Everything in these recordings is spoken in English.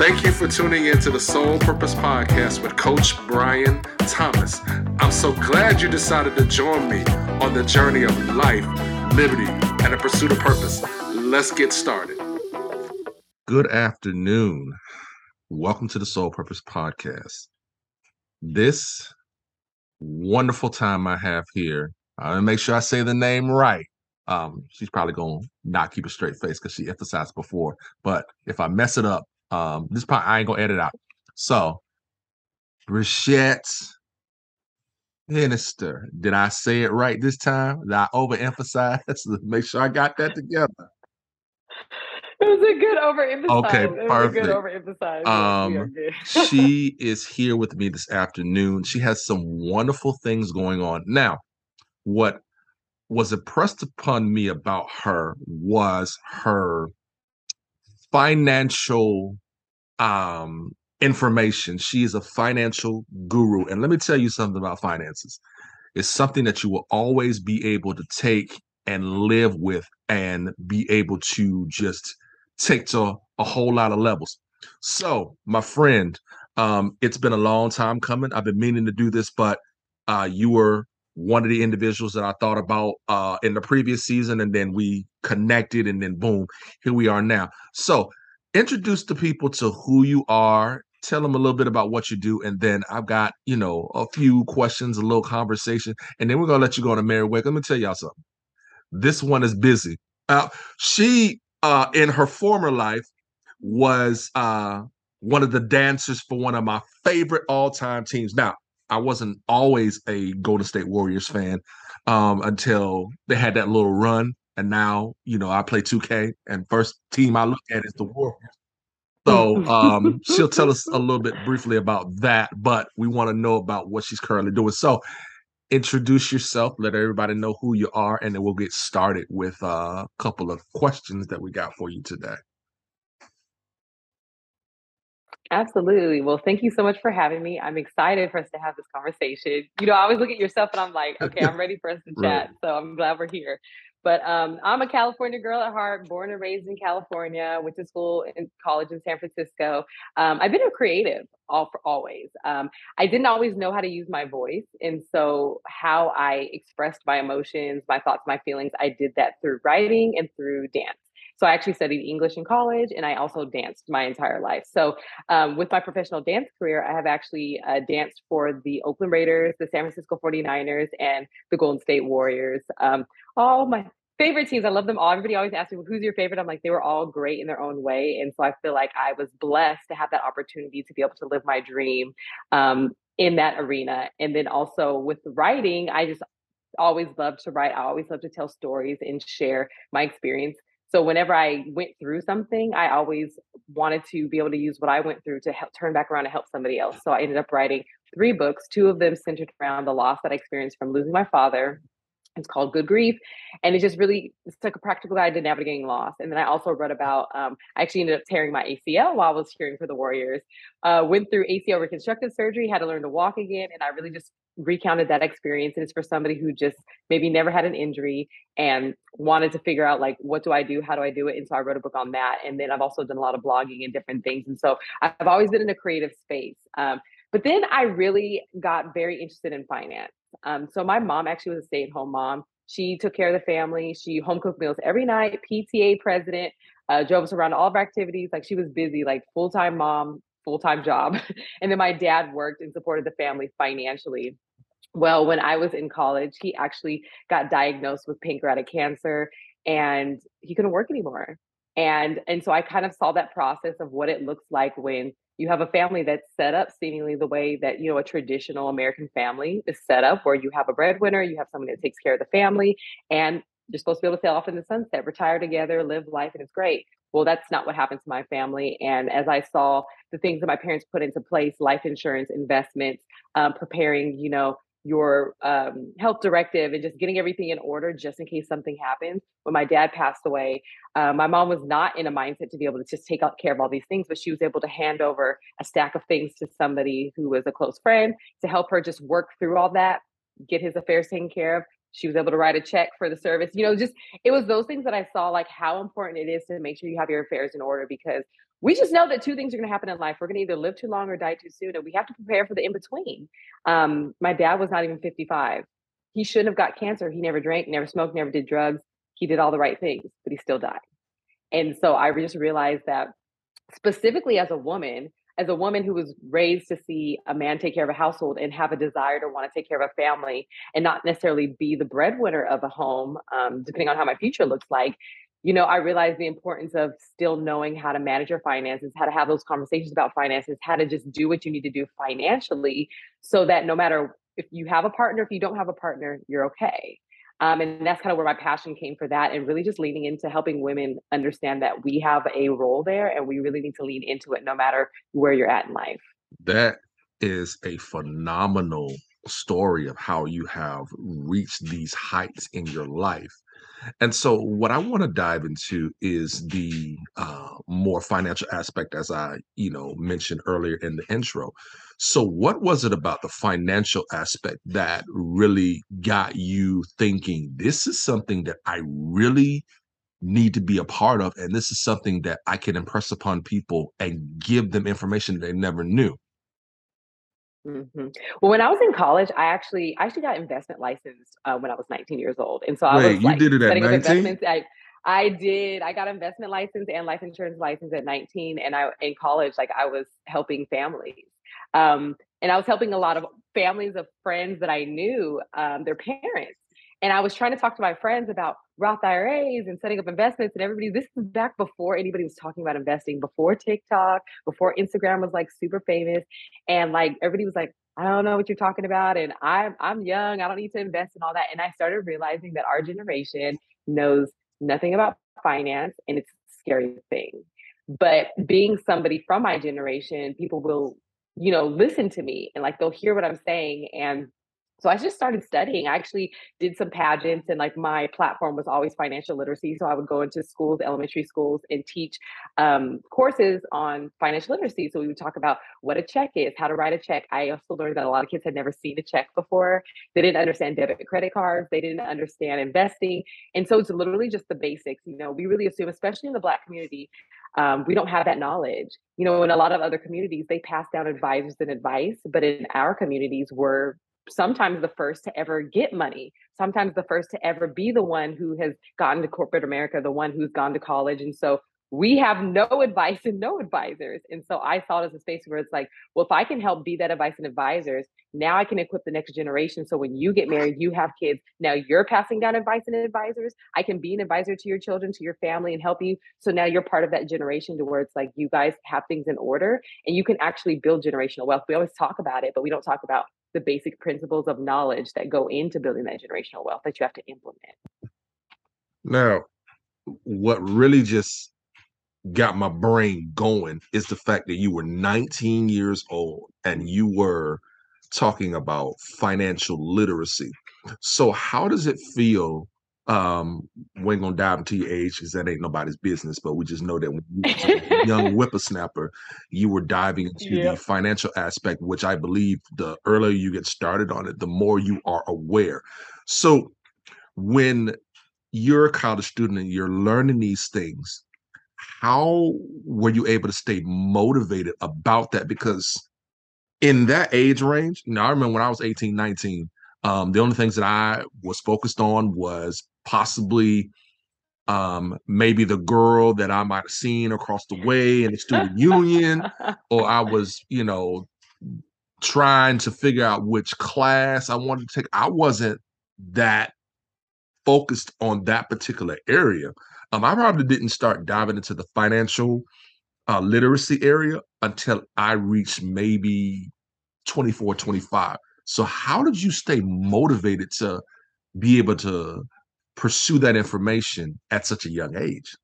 Thank you for tuning in to the Soul Purpose Podcast with Coach Brian Thomas. I'm so glad you decided to join me on the journey of life, liberty, and the pursuit of purpose. Let's get started. Good afternoon. Welcome to the Soul Purpose Podcast. This wonderful time I have here, I'm gonna make sure I say the name right. Um, she's probably gonna not keep a straight face because she emphasized before. But if I mess it up, um, this part I ain't gonna edit out. So, Brichette Minister. Did I say it right this time? Did I overemphasize? Make sure I got that together. It was a good overemphasize. Okay, it perfect. good overemphasize. Um, she is here with me this afternoon. She has some wonderful things going on. Now, what was impressed upon me about her was her financial um information. She is a financial guru. And let me tell you something about finances. It's something that you will always be able to take and live with and be able to just take to a whole lot of levels. So, my friend, um, it's been a long time coming. I've been meaning to do this, but uh, you were one of the individuals that I thought about uh, in the previous season, and then we connected, and then boom, here we are now. So, introduce the people to who you are. Tell them a little bit about what you do, and then I've got you know a few questions, a little conversation, and then we're gonna let you go on a merry way. Let me tell y'all something. This one is busy. Uh, she, uh, in her former life, was uh, one of the dancers for one of my favorite all-time teams. Now, I wasn't always a Golden State Warriors fan um, until they had that little run, and now you know I play 2K, and first team I look at is the Warriors. So um, she'll tell us a little bit briefly about that, but we want to know about what she's currently doing. So introduce yourself, let everybody know who you are, and then we'll get started with a couple of questions that we got for you today. Absolutely. Well, thank you so much for having me. I'm excited for us to have this conversation. You know, I always look at yourself and I'm like, okay, I'm ready for us to chat. Right. So I'm glad we're here. But um, I'm a California girl at heart, born and raised in California, went to school in college in San Francisco. Um, I've been a creative all for always. Um, I didn't always know how to use my voice. And so how I expressed my emotions, my thoughts, my feelings, I did that through writing and through dance. So I actually studied English in college and I also danced my entire life. So um, with my professional dance career, I have actually uh, danced for the Oakland Raiders, the San Francisco 49ers, and the Golden State Warriors. Um, all my favorite teams. I love them all. Everybody always asks me, who's your favorite? I'm like, they were all great in their own way. And so I feel like I was blessed to have that opportunity to be able to live my dream um, in that arena. And then also with writing, I just always loved to write. I always love to tell stories and share my experience. So whenever I went through something, I always wanted to be able to use what I went through to help turn back around and help somebody else. So I ended up writing three books, two of them centered around the loss that I experienced from losing my father. It's called Good Grief. And it's just really it's like a practical guide to navigating loss. And then I also read about, um, I actually ended up tearing my ACL while I was cheering for the Warriors. Uh, went through ACL reconstructive surgery, had to learn to walk again. And I really just recounted that experience and it's for somebody who just maybe never had an injury and wanted to figure out like what do i do how do i do it and so i wrote a book on that and then i've also done a lot of blogging and different things and so i've always been in a creative space um, but then i really got very interested in finance um, so my mom actually was a stay-at-home mom. She took care of the family. She home cooked meals every night pta president uh, drove us around all of our activities. Like she was busy like full-time mom full-time job. And then my dad worked and supported the family financially. Well, when I was in college, he actually got diagnosed with pancreatic cancer and he couldn't work anymore. And and so I kind of saw that process of what it looks like when you have a family that's set up seemingly the way that you know a traditional American family is set up, where you have a breadwinner, you have someone that takes care of the family, and you're supposed to be able to sail off in the sunset, retire together, live life, and it's great. Well, that's not what happened to my family. And as I saw the things that my parents put into place, life insurance, investments, um, preparing, you know, your um, health directive and just getting everything in order just in case something happens. When my dad passed away, uh, my mom was not in a mindset to be able to just take care of all these things, but she was able to hand over a stack of things to somebody who was a close friend to help her just work through all that, get his affairs taken care of, She was able to write a check for the service. You know, just it was those things that I saw like how important it is to make sure you have your affairs in order because we just know that two things are going to happen in life. We're going to either live too long or die too soon, and we have to prepare for the in between. Um, my dad was not even 55. He shouldn't have got cancer. He never drank, never smoked, never did drugs. He did all the right things, but he still died. And so I just realized that specifically as a woman, as a woman who was raised to see a man take care of a household and have a desire to want to take care of a family and not necessarily be the breadwinner of a home, um, depending on how my future looks like, you know, I realized the importance of still knowing how to manage your finances, how to have those conversations about finances, how to just do what you need to do financially so that no matter if you have a partner, if you don't have a partner, you're okay. Um, and that's kind of where my passion came for that and really just leaning into helping women understand that we have a role there and we really need to lean into it no matter where you're at in life. That is a phenomenal story of how you have reached these heights in your life. And so, what I want to dive into is the uh, more financial aspect, as I, you know, mentioned earlier in the intro. So, what was it about the financial aspect that really got you thinking this is something that I really need to be a part of, and this is something that I can impress upon people and give them information they never knew? Mhm. Well, when I was in college, I actually I actually got investment licensed, uh, when I was 19 years old, and so I was, you like, did it at setting 19? investments. I I did. I got investment license and life insurance license at 19, and I in college, like, I was helping families. Um, and I was helping a lot of families of friends that I knew, um, their parents. And I was trying to talk to my friends about Roth IRAs and setting up investments and everybody this is back before anybody was talking about investing, before TikTok, before Instagram was like super famous. And like everybody was like, I don't know what you're talking about. And I'm I'm young. I don't need to invest in all that. And I started realizing that our generation knows nothing about finance and it's a scary thing. But being somebody from my generation, people will, you know, listen to me and like they'll hear what I'm saying and so I just started studying. I actually did some pageants and like my platform was always financial literacy. So I would go into schools, elementary schools, and teach um, courses on financial literacy. So we would talk about what a check is, how to write a check. I also learned that a lot of kids had never seen a check before. They didn't understand debit and credit cards. They didn't understand investing. And so it's literally just the basics. You know, we really assume, especially in the Black community, um, we don't have that knowledge. You know, in a lot of other communities, they pass down advisors and advice, but in our communities, we're sometimes the first to ever get money, sometimes the first to ever be the one who has gotten to corporate America, the one who's gone to college. And so we have no advice and no advisors. And so I saw it as a space where it's like, well, if I can help be that advice and advisors, now I can equip the next generation. So when you get married, you have kids, now you're passing down advice and advisors. I can be an advisor to your children, to your family, and help you. So now you're part of that generation to where it's like you guys have things in order and you can actually build generational wealth. We always talk about it, but we don't talk about the basic principles of knowledge that go into building that generational wealth that you have to implement. Now, what really just got my brain going is the fact that you were 19 years old and you were talking about financial literacy. So how does it feel? Um, we ain't gonna dive into your age because that ain't nobody's business, but we just know that when you was a young whippersnapper, you were diving into the financial aspect, which I believe the earlier you get started on it, the more you are aware. So when you're a college student and you're learning these things, how were you able to stay motivated about that? Because in that age range, you know, I remember when I was 18, 19, um, the only things that I was focused on was possibly um, maybe the girl that I might have seen across the way in the student union, or I was, you know, trying to figure out which class I wanted to take. I wasn't that focused on that particular area. Um, I probably didn't start diving into the financial uh, literacy area until I reached maybe 24, 25. So, how did you stay motivated to be able to pursue that information at such a young age?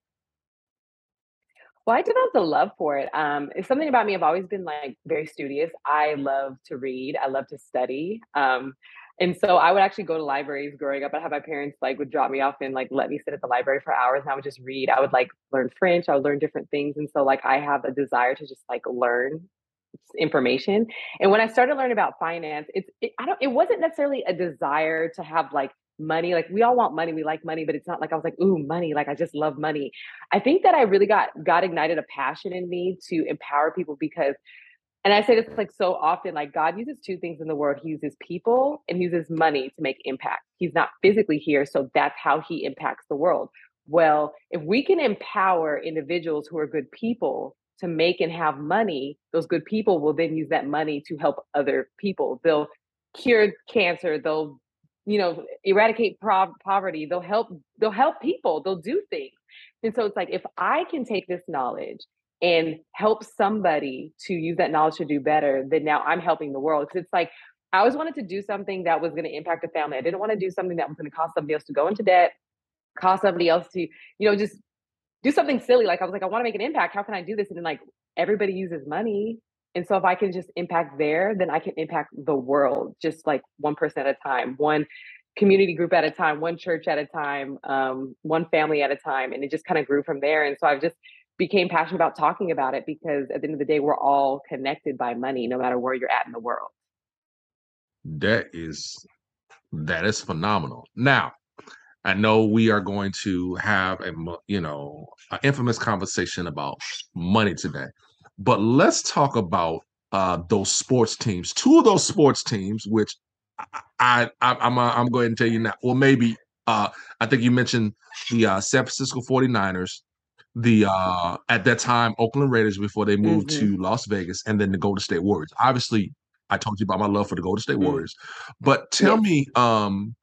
Well, I developed a love for it. Um, it's something about me. I've always been like very studious. I love to read. I love to study. Um, and so I would actually go to libraries growing up. I'd have my parents like would drop me off and like let me sit at the library for hours, and I would just read. I would like learn French. I would learn different things, and so like I have a desire to just like learn information. And when I started learning about finance, it's it, I don't. It wasn't necessarily a desire to have like money. Like we all want money, we like money, but it's not like I was like, ooh, money. Like I just love money. I think that I really got got ignited a passion in me to empower people because and I say this like so often, like God uses two things in the world. He uses people and he uses money to make impact. He's not physically here, so that's how he impacts the world. Well, if we can empower individuals who are good people to make and have money, those good people will then use that money to help other people. They'll cure cancer, they'll you know eradicate poverty, they'll help they'll help people, they'll do things. And so it's like if I can take this knowledge and help somebody to use that knowledge to do better, then now I'm helping the world. Because it's like I always wanted to do something that was going to impact a family. I didn't want to do something that was going to cause somebody else to go into debt, cause somebody else to, you know, just do something silly. Like I was like, I want to make an impact. How can I do this? And then like everybody uses money. And so if I can just impact there, then I can impact the world just like one person at a time, one community group at a time, one church at a time, um, one family at a time. And it just kind of grew from there. And so I've just became passionate about talking about it because at the end of the day, we're all connected by money, no matter where you're at in the world. That is that is phenomenal. Now, I know we are going to have a you know an infamous conversation about money today, but let's talk about uh, those sports teams. Two of those sports teams, which I, I I'm I'm going to tell you now. Well, maybe uh, I think you mentioned the uh, San Francisco 49ers the uh at that time Oakland Raiders before they moved mm-hmm. to Las Vegas and then the Golden State Warriors. Obviously, I told you about my love for the Golden State mm-hmm. Warriors. But tell yes. me um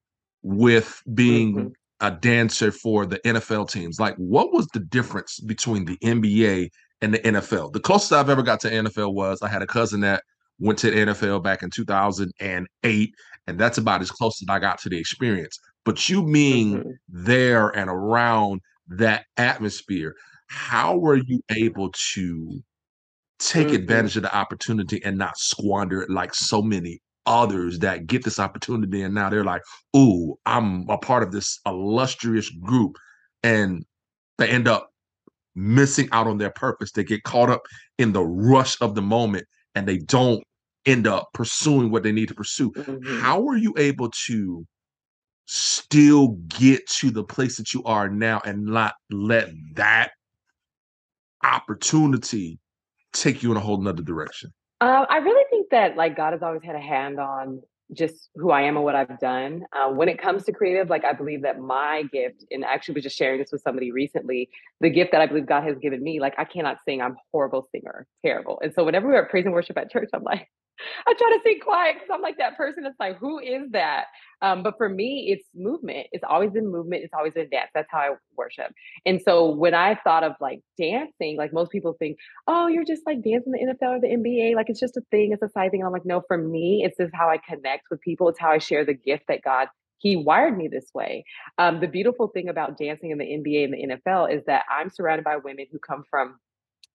with being mm-hmm. a dancer for the NFL teams, like what was the difference between the NBA and the NFL? The closest I've ever got to NFL was I had a cousin that went to the NFL back in 2008 and that's about as close as I got to the experience. But you being mm-hmm. there and around that atmosphere, how were you able to take mm-hmm. advantage of the opportunity and not squander it like so many others that get this opportunity and now they're like, "Ooh, I'm a part of this illustrious group," and they end up missing out on their purpose. They get caught up in the rush of the moment and they don't end up pursuing what they need to pursue. Mm-hmm. How were you able to still get to the place that you are now and not let that opportunity take you in a whole nother direction? Uh, I really think that like God has always had a hand on just who I am and what I've done. Uh, when it comes to creative, like I believe that my gift, and actually was just sharing this with somebody recently, the gift that I believe God has given me, like I cannot sing. I'm horrible singer, terrible. And so whenever we're at praise and worship at church, I'm like, I try to stay quiet because I'm like that person that's like, who is that? Um, but for me, it's movement. It's always been movement. It's always been dance. That's how I worship. And so when I thought of like dancing, like most people think, oh, you're just like dancing the NFL or the NBA. Like it's just a thing. It's a side thing. And I'm like, no, for me, it's just how I connect with people. It's how I share the gift that God he wired me this way. Um, the beautiful thing about dancing in the NBA and the NFL is that I'm surrounded by women who come from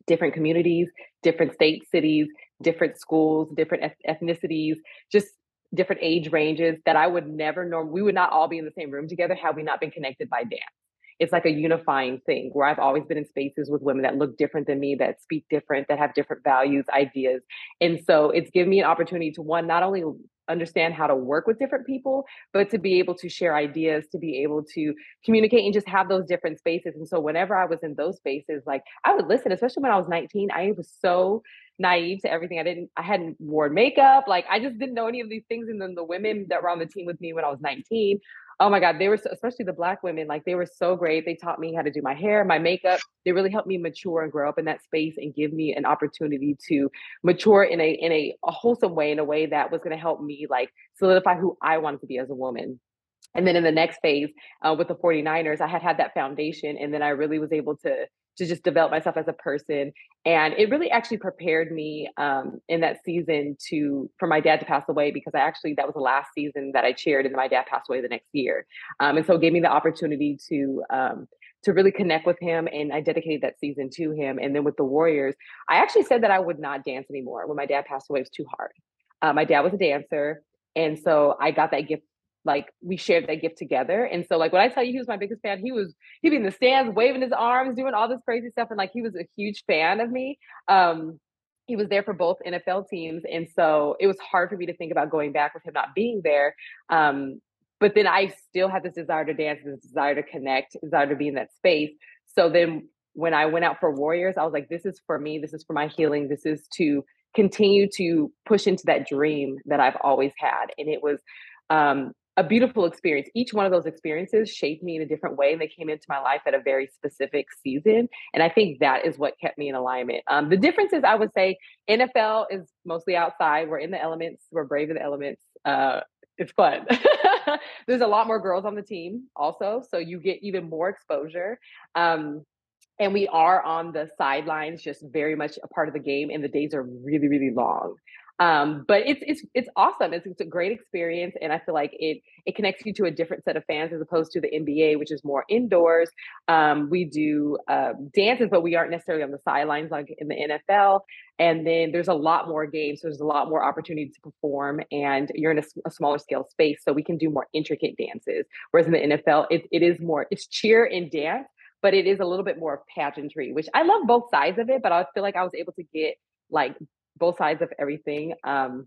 different communities, different states, cities, different schools, different ethnicities, just different age ranges that I would never know. We would not all be in the same room together had we not been connected by dance. It's like a unifying thing where I've always been in spaces with women that look different than me, that speak different, that have different values, ideas. And so it's given me an opportunity to one, not only understand how to work with different people, but to be able to share ideas, to be able to communicate and just have those different spaces. And so whenever I was in those spaces, like I would listen, especially when I was 19, I was so naive to everything. I didn't, I hadn't worn makeup. Like I just didn't know any of these things. And then the women that were on the team with me when I was 19, oh my God, they were, so, especially the Black women, like they were so great. They taught me how to do my hair, my makeup. They really helped me mature and grow up in that space and give me an opportunity to mature in a, in a, a wholesome way, in a way that was going to help me like solidify who I wanted to be as a woman. And then in the next phase uh, with the 49ers, I had had that foundation. And then I really was able to to just develop myself as a person. And it really actually prepared me um, in that season to for my dad to pass away because I actually that was the last season that I chaired, and my dad passed away the next year. Um, and so it gave me the opportunity to um, to really connect with him, and I dedicated that season to him. And then with the Warriors, I actually said that I would not dance anymore when my dad passed away. It was too hard. Uh, my dad was a dancer. And so I got that gift like we shared that gift together. And so like when I tell you he was my biggest fan, he was he'd be in the stands waving his arms, doing all this crazy stuff. And like he was a huge fan of me. Um he was there for both NFL teams. And so it was hard for me to think about going back with him not being there. Um, but then I still had this desire to dance, this desire to connect, desire to be in that space. So then when I went out for Warriors, I was like, this is for me, this is for my healing, this is to continue to push into that dream that I've always had. And it was um, a beautiful experience. Each one of those experiences shaped me in a different way. And they came into my life at a very specific season. And I think that is what kept me in alignment. Um, the difference is, I would say, NFL is mostly outside. We're in the elements, we're brave in the elements. Uh, it's fun. There's a lot more girls on the team also. So you get even more exposure. Um, and we are on the sidelines, just very much a part of the game. And the days are really, really long. Um, but it's it's it's awesome. It's, it's a great experience, and I feel like it it connects you to a different set of fans as opposed to the NBA, which is more indoors. Um, we do uh, dances, but we aren't necessarily on the sidelines like in the NFL. And then there's a lot more games, so there's a lot more opportunity to perform, and you're in a, a smaller scale space, so we can do more intricate dances. Whereas in the NFL, it, it is more it's cheer and dance, but it is a little bit more pageantry, which I love both sides of it. But I feel like I was able to get like both sides of everything. Um,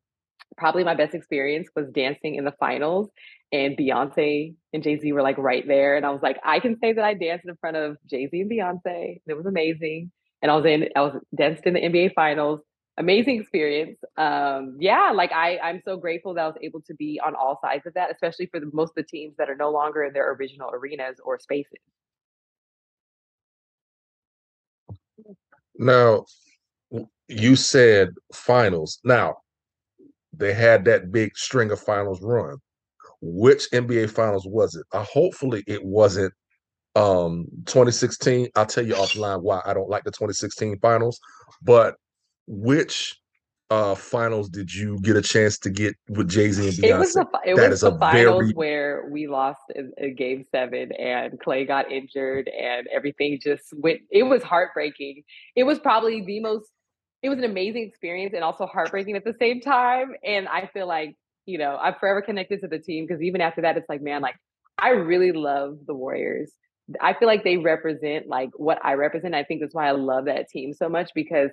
probably my best experience was dancing in the finals, and Beyonce and Jay Z were like right there, and I was like, I can say that I danced in front of Jay Z and Beyonce. It was amazing, and I was in, I was danced in the NBA finals. Amazing experience. Um, yeah, like I, I'm so grateful that I was able to be on all sides of that, especially for the, most of the teams that are no longer in their original arenas or spaces. Now, you said finals. Now, they had that big string of finals run. Which NBA finals was it? Uh, hopefully, it wasn't um 2016. I'll tell you offline why I don't like the 2016 finals. But which uh finals did you get a chance to get with Jay Z and Beyonce? It was the, it that was the finals very... where we lost in, in, Game Seven, and Klay got injured, and everything just went. It was heartbreaking. It was probably the most it was an amazing experience and also heartbreaking at the same time. And I feel like, you know, I'm forever connected to the team because even after that, it's like, man, like I really love the Warriors. I feel like they represent like what I represent. I think that's why I love that team so much because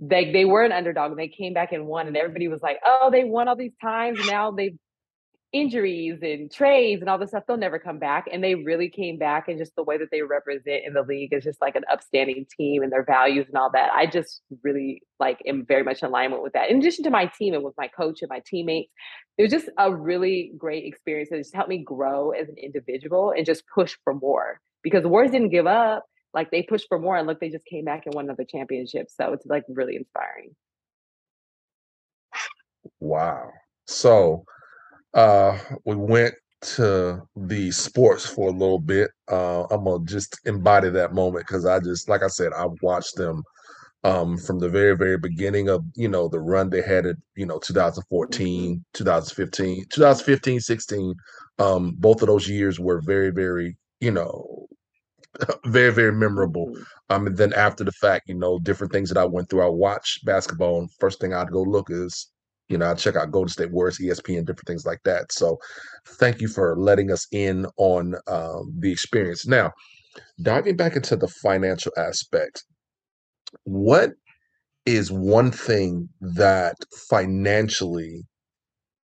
they they were an underdog and they came back and won and everybody was like, oh, they won all these times. Now they've injuries and trades and all this stuff, they'll never come back. And they really came back and just the way that they represent in the league is just like an upstanding team and their values and all that. I just really like am very much in alignment with that. In addition to my team and with my coach and my teammates, it was just a really great experience that just helped me grow as an individual and just push for more because the Warriors didn't give up. Like they pushed for more and look, they just came back and won another championship. So it's like really inspiring. Wow. So uh, we went to the sports for a little bit. Uh, I'm gonna just embody that moment because I just, like I said, I watched them um, from the very, very beginning of you know the run they had at you know 2014, 2015, 2015, 16. Um, both of those years were very, very you know very, very memorable. Mm-hmm. Um, and then after the fact, you know, different things that I went through. I watch basketball, and first thing I'd go look is you know, I check out Golden State Warriors, ESPN, different things like that. So, thank you for letting us in on um, the experience. Now, diving back into the financial aspect, what is one thing that financially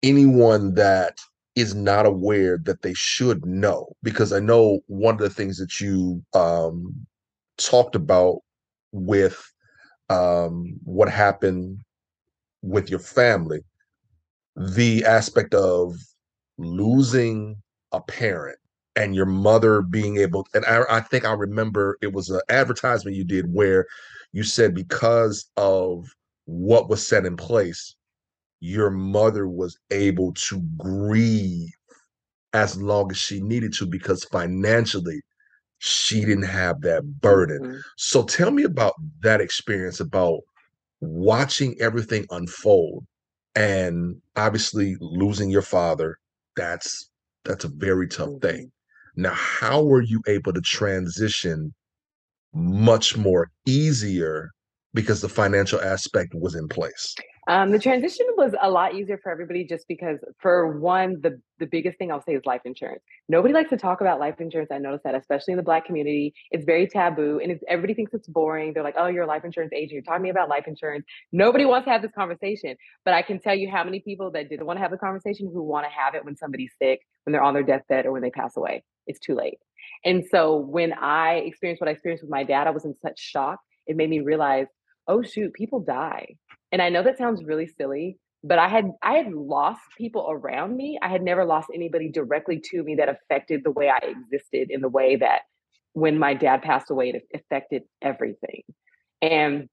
anyone that is not aware that they should know? Because I know one of the things that you um, talked about with um, what happened with your family, the aspect of losing a parent and your mother being able and I, I think I remember it was an advertisement you did where you said because of what was set in place, your mother was able to grieve as long as she needed to because financially she didn't have that burden. Mm-hmm. So tell me about that experience about watching everything unfold and obviously losing your father that's that's a very tough mm-hmm. thing now how were you able to transition much more easier because the financial aspect was in place Um, the transition was a lot easier for everybody just because, for one, the the biggest thing I'll say is life insurance. Nobody likes to talk about life insurance. I noticed that, especially in the Black community, it's very taboo, and everybody thinks it's boring. They're like, "Oh, you're a life insurance agent. You're talking about life insurance." Nobody wants to have this conversation, but I can tell you how many people that didn't want to have the conversation who want to have it when somebody's sick, when they're on their deathbed, or when they pass away. It's too late. And so when I experienced what I experienced with my dad, I was in such shock. It made me realize, oh shoot, people die and I know that sounds really silly, but I had I had lost people around me. I had never lost anybody directly to me that affected the way I existed in the way that when my dad passed away, it affected everything. And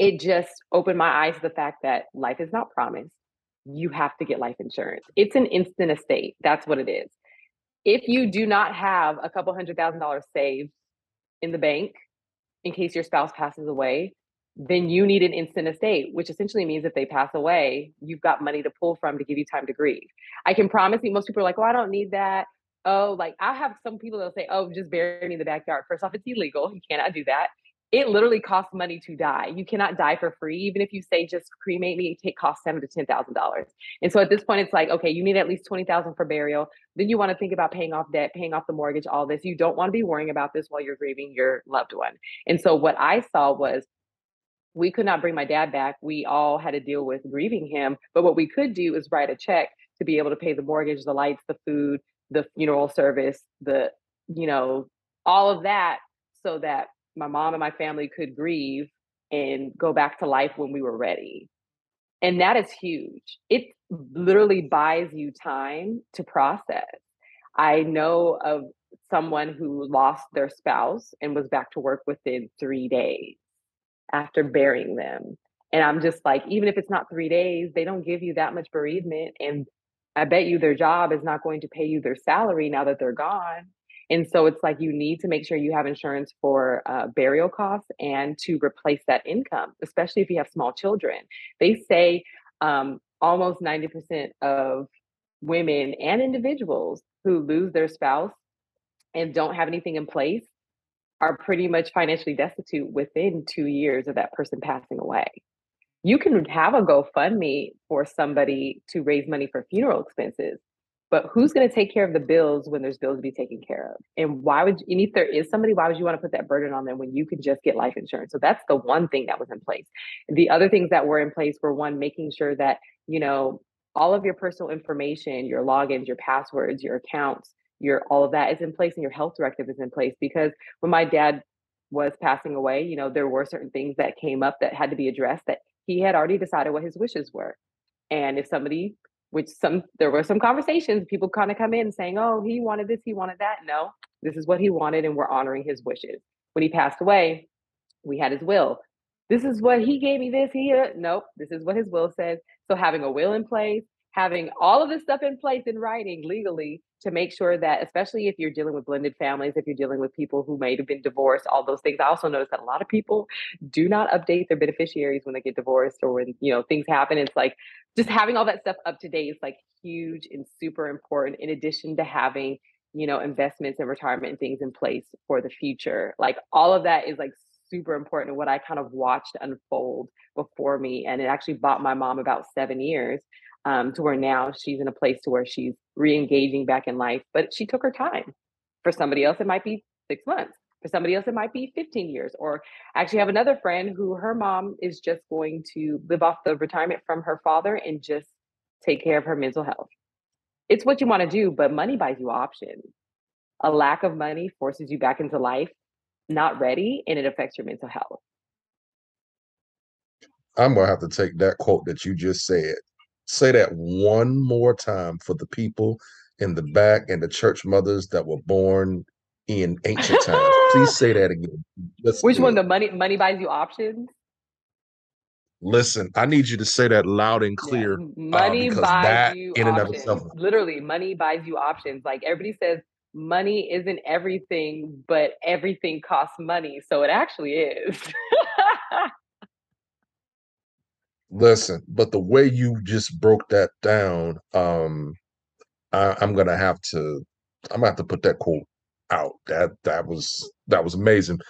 it just opened my eyes to the fact that life is not promised. You have to get life insurance. It's an instant estate. That's what it is. If you do not have a couple hundred thousand dollars saved in the bank in case your spouse passes away, then you need an instant estate, which essentially means if they pass away, you've got money to pull from to give you time to grieve. I can promise you, most people are like, oh, I don't need that. Oh, like I have some people that'll say, oh, just bury me in the backyard. First off, it's illegal. You cannot do that. It literally costs money to die. You cannot die for free. Even if you say just cremate me, it costs seven to ten thousand dollars. And so at this point, it's like, okay, you need at least twenty thousand for burial. Then you want to think about paying off debt, paying off the mortgage, all this. You don't want to be worrying about this while you're grieving your loved one. And so what I saw was we could not bring my dad back. We all had to deal with grieving him. But what we could do is write a check to be able to pay the mortgage, the lights, the food, the funeral service, the, you know, all of that so that my mom and my family could grieve and go back to life when we were ready. And that is huge. It literally buys you time to process. I know of someone who lost their spouse and was back to work within three days after burying them. And I'm just like, even if it's not three days, they don't give you that much bereavement. And I bet you their job is not going to pay you their salary now that they're gone. And so it's like you need to make sure you have insurance for uh, burial costs and to replace that income, especially if you have small children. They say um, almost 90% of women and individuals who lose their spouse and don't have anything in place are pretty much financially destitute within two years of that person passing away. You can have a GoFundMe for somebody to raise money for funeral expenses, but who's going to take care of the bills when there's bills to be taken care of? And why would, and if there is somebody, why would you want to put that burden on them when you can just get life insurance? So that's the one thing that was in place. The other things that were in place were one, making sure that, you know, all of your personal information, your logins, your passwords, your accounts, your all of that is in place and your health directive is in place because when my dad was passing away you know there were certain things that came up that had to be addressed that he had already decided what his wishes were. And if somebody which some there were some conversations people kind of come in saying oh he wanted this he wanted that. No this is what he wanted and we're honoring his wishes. When he passed away we had his will. This is what he gave me this he nope this is what his will says. So having a will in place having all of this stuff in place in writing legally to make sure that especially if you're dealing with blended families if you're dealing with people who may have been divorced all those things. I also noticed that a lot of people do not update their beneficiaries when they get divorced or when you know things happen. It's like just having all that stuff up to date is like huge and super important in addition to having you know investments and retirement and things in place for the future. Like all of that is like super important what i kind of watched unfold before me and it actually bought my mom about seven years um, to where now she's in a place to where she's re-engaging back in life but she took her time. For somebody else it might be six months. For somebody else it might be 15 years. Or I actually have another friend who her mom is just going to live off the retirement from her father and just take care of her mental health. It's what you want to do but money buys you options. A lack of money forces you back into life not ready and it affects your mental health. I'm gonna have to take that quote that you just said Say that one more time for the people in the back and the church mothers that were born in ancient times. Please say that again. Which one? The money money buys you options. Listen, I need you to say that loud and clear. Yeah. Uh, money buys you options. Literally, money buys you options. Like everybody says, money isn't everything, but everything costs money. So it actually is. Listen, but the way you just broke that down, um, I, I'm gonna have to, I'm gonna have to put that quote out. That that was that was amazing,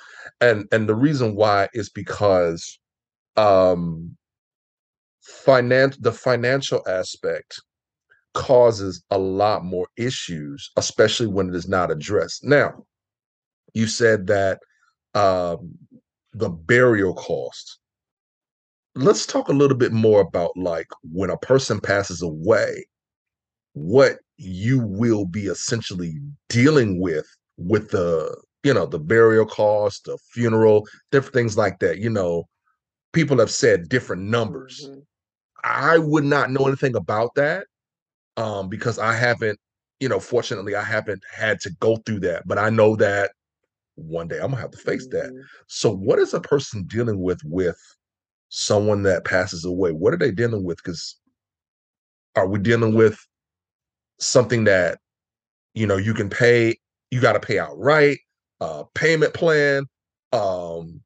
and and the reason why is because, um, finance the financial aspect causes a lot more issues, especially when it is not addressed. Now, you said that um, the burial cost. Let's talk a little bit more about like when a person passes away, what you will be essentially dealing with with the you know the burial cost, the funeral, different things like that. You know, people have said different numbers. Mm-hmm. I would not know anything about that um, because I haven't, you know, fortunately, I haven't had to go through that. But I know that one day I'm gonna have to face mm-hmm. that. So, what is a person dealing with with someone that passes away? What are they dealing with? Because are we dealing with something that you know you can pay? You got to pay outright. Uh, payment plan. Um,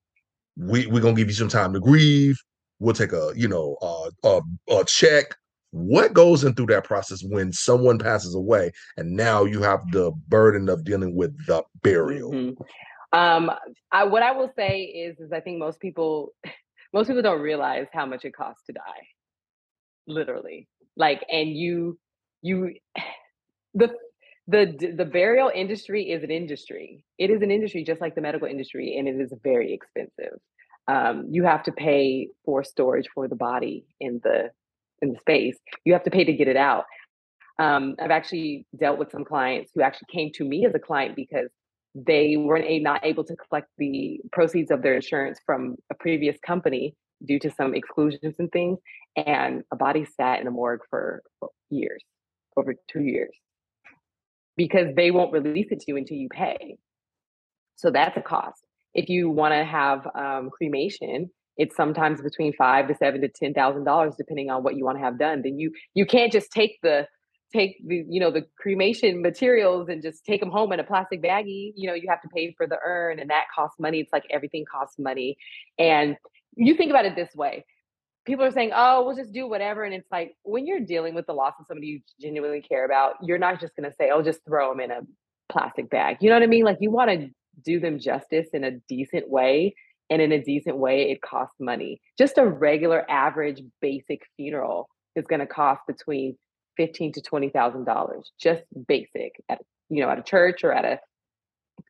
we we're gonna give you some time to grieve. We'll take a you know a, a check what goes in through that process when someone passes away and now you have the burden of dealing with the burial mm-hmm. um I, what i will say is is i think most people most people don't realize how much it costs to die literally like and you you the the the burial industry is an industry. It is an industry just like the medical industry and it is very expensive. Um, you have to pay for storage for the body in the in the space, you have to pay to get it out. Um, I've actually dealt with some clients who actually came to me as a client because they weren't a, not able to collect the proceeds of their insurance from a previous company due to some exclusions and things. And a body sat in a morgue for, for years, over two years, because they won't release it to you until you pay. So that's a cost. If you want to have um, cremation, it's sometimes between five to seven to ten thousand dollars depending on what you want to have done then you you can't just take the take the you know the cremation materials and just take them home in a plastic baggie you know you have to pay for the urn and that costs money it's like everything costs money and you think about it this way people are saying oh we'll just do whatever and it's like when you're dealing with the loss of somebody you genuinely care about you're not just going to say oh just throw them in a plastic bag you know what i mean like you want to do them justice in a decent way and in a decent way, it costs money. Just a regular average basic funeral is going to cost between fifteen to twenty thousand dollars, just basic at you know at a church or at a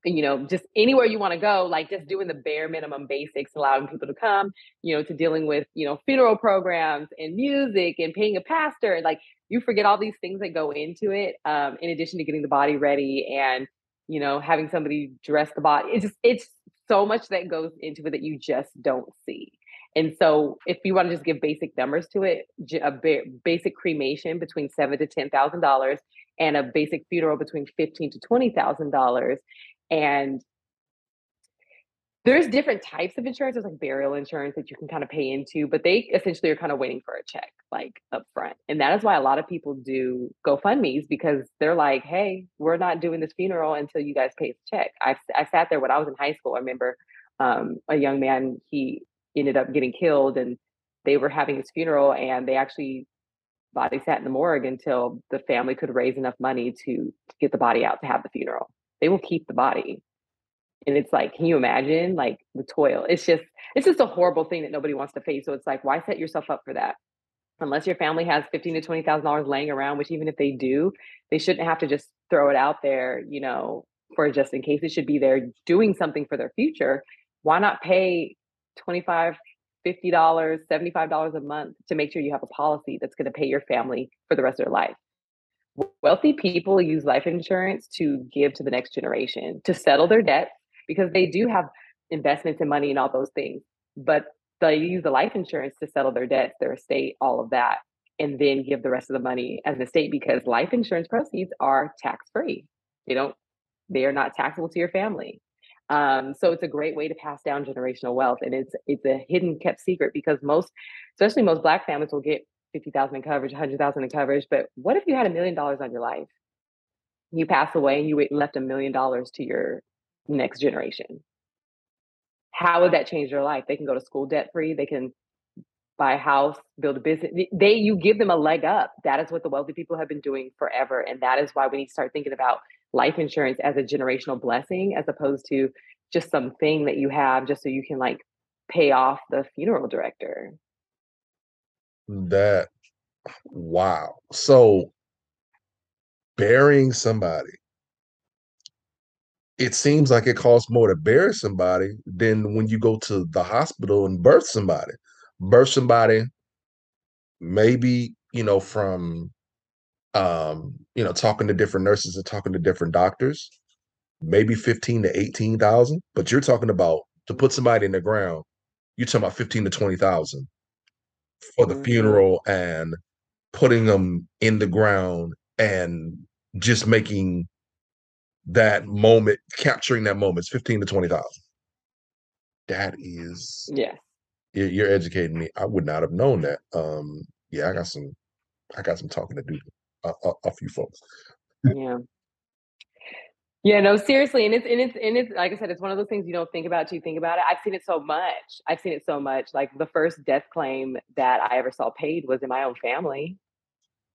you know just anywhere you want to go like just doing the bare minimum basics allowing people to come you know to dealing with you know funeral programs and music and paying a pastor like you forget all these things that go into it um, in addition to getting the body ready and you know having somebody dress the body it's just it's so much that goes into it that you just don't see. And so, if you want to just give basic numbers to it, a basic cremation between seven to ten thousand dollars, and a basic funeral between fifteen to twenty thousand dollars, and there's different types of insurance. There's like burial insurance that you can kind of pay into, but they essentially are kind of waiting for a check, like up front. And that is why a lot of people do GoFundMe's because they're like, hey, we're not doing this funeral until you guys pay the check. I, I sat there when I was in high school. I remember um, a young man, he ended up getting killed and they were having his funeral and they actually body sat in the morgue until the family could raise enough money to, to get the body out to have the funeral. They will keep the body. And it's like can you imagine like the toil? It's just it's just a horrible thing that nobody wants to face so it's like why set yourself up for that? Unless your family has fifteen to twenty thousand dollars laying around which even if they do they shouldn't have to just throw it out there you know for just in case it should be there doing something for their future. Why not pay 25 50 dollars 75 dollars a month to make sure you have a policy that's going to pay your family for the rest of their life wealthy people use life insurance to give to the next generation to settle their debts because they do have investments and money and all those things, but they use the life insurance to settle their debts, their estate, all of that, and then give the rest of the money as an estate because life insurance proceeds are tax free. They don't, they are not taxable to your family. Um, so it's a great way to pass down generational wealth, and it's it's a hidden kept secret because most, especially most Black families, will get fifty thousand in coverage, hundred thousand in coverage. But what if you had a million dollars on your life? You pass away and you left a million dollars to your next generation. How would that change their life? They can go to school debt free. They can buy a house, build a business. They you give them a leg up. That is what the wealthy people have been doing forever, and that is why we need to start thinking about life insurance as a generational blessing, as opposed to just something that you have just so you can like pay off the funeral director. That wow. So burying somebody it seems like it costs more to bury somebody than when you go to the hospital and birth somebody. Birth somebody maybe, you know, from um, you know, talking to different nurses and talking to different doctors, maybe 15 to 18,000, but you're talking about to put somebody in the ground, you're talking about 15 to 20,000 for the Mhm. funeral and putting them in the ground and just making that moment, capturing that moment, it's 15 to 20,000. That is yeah, you're you're educating me. I would not have known that. Um, yeah, I got some I got some talking to do a, few folks. Yeah. Yeah, no, seriously, and it's and it's and it's like I said, it's one of those things you don't think about you think about it. I've seen it so much. I've seen it so much. Like the first death claim that I ever saw paid was in my own family.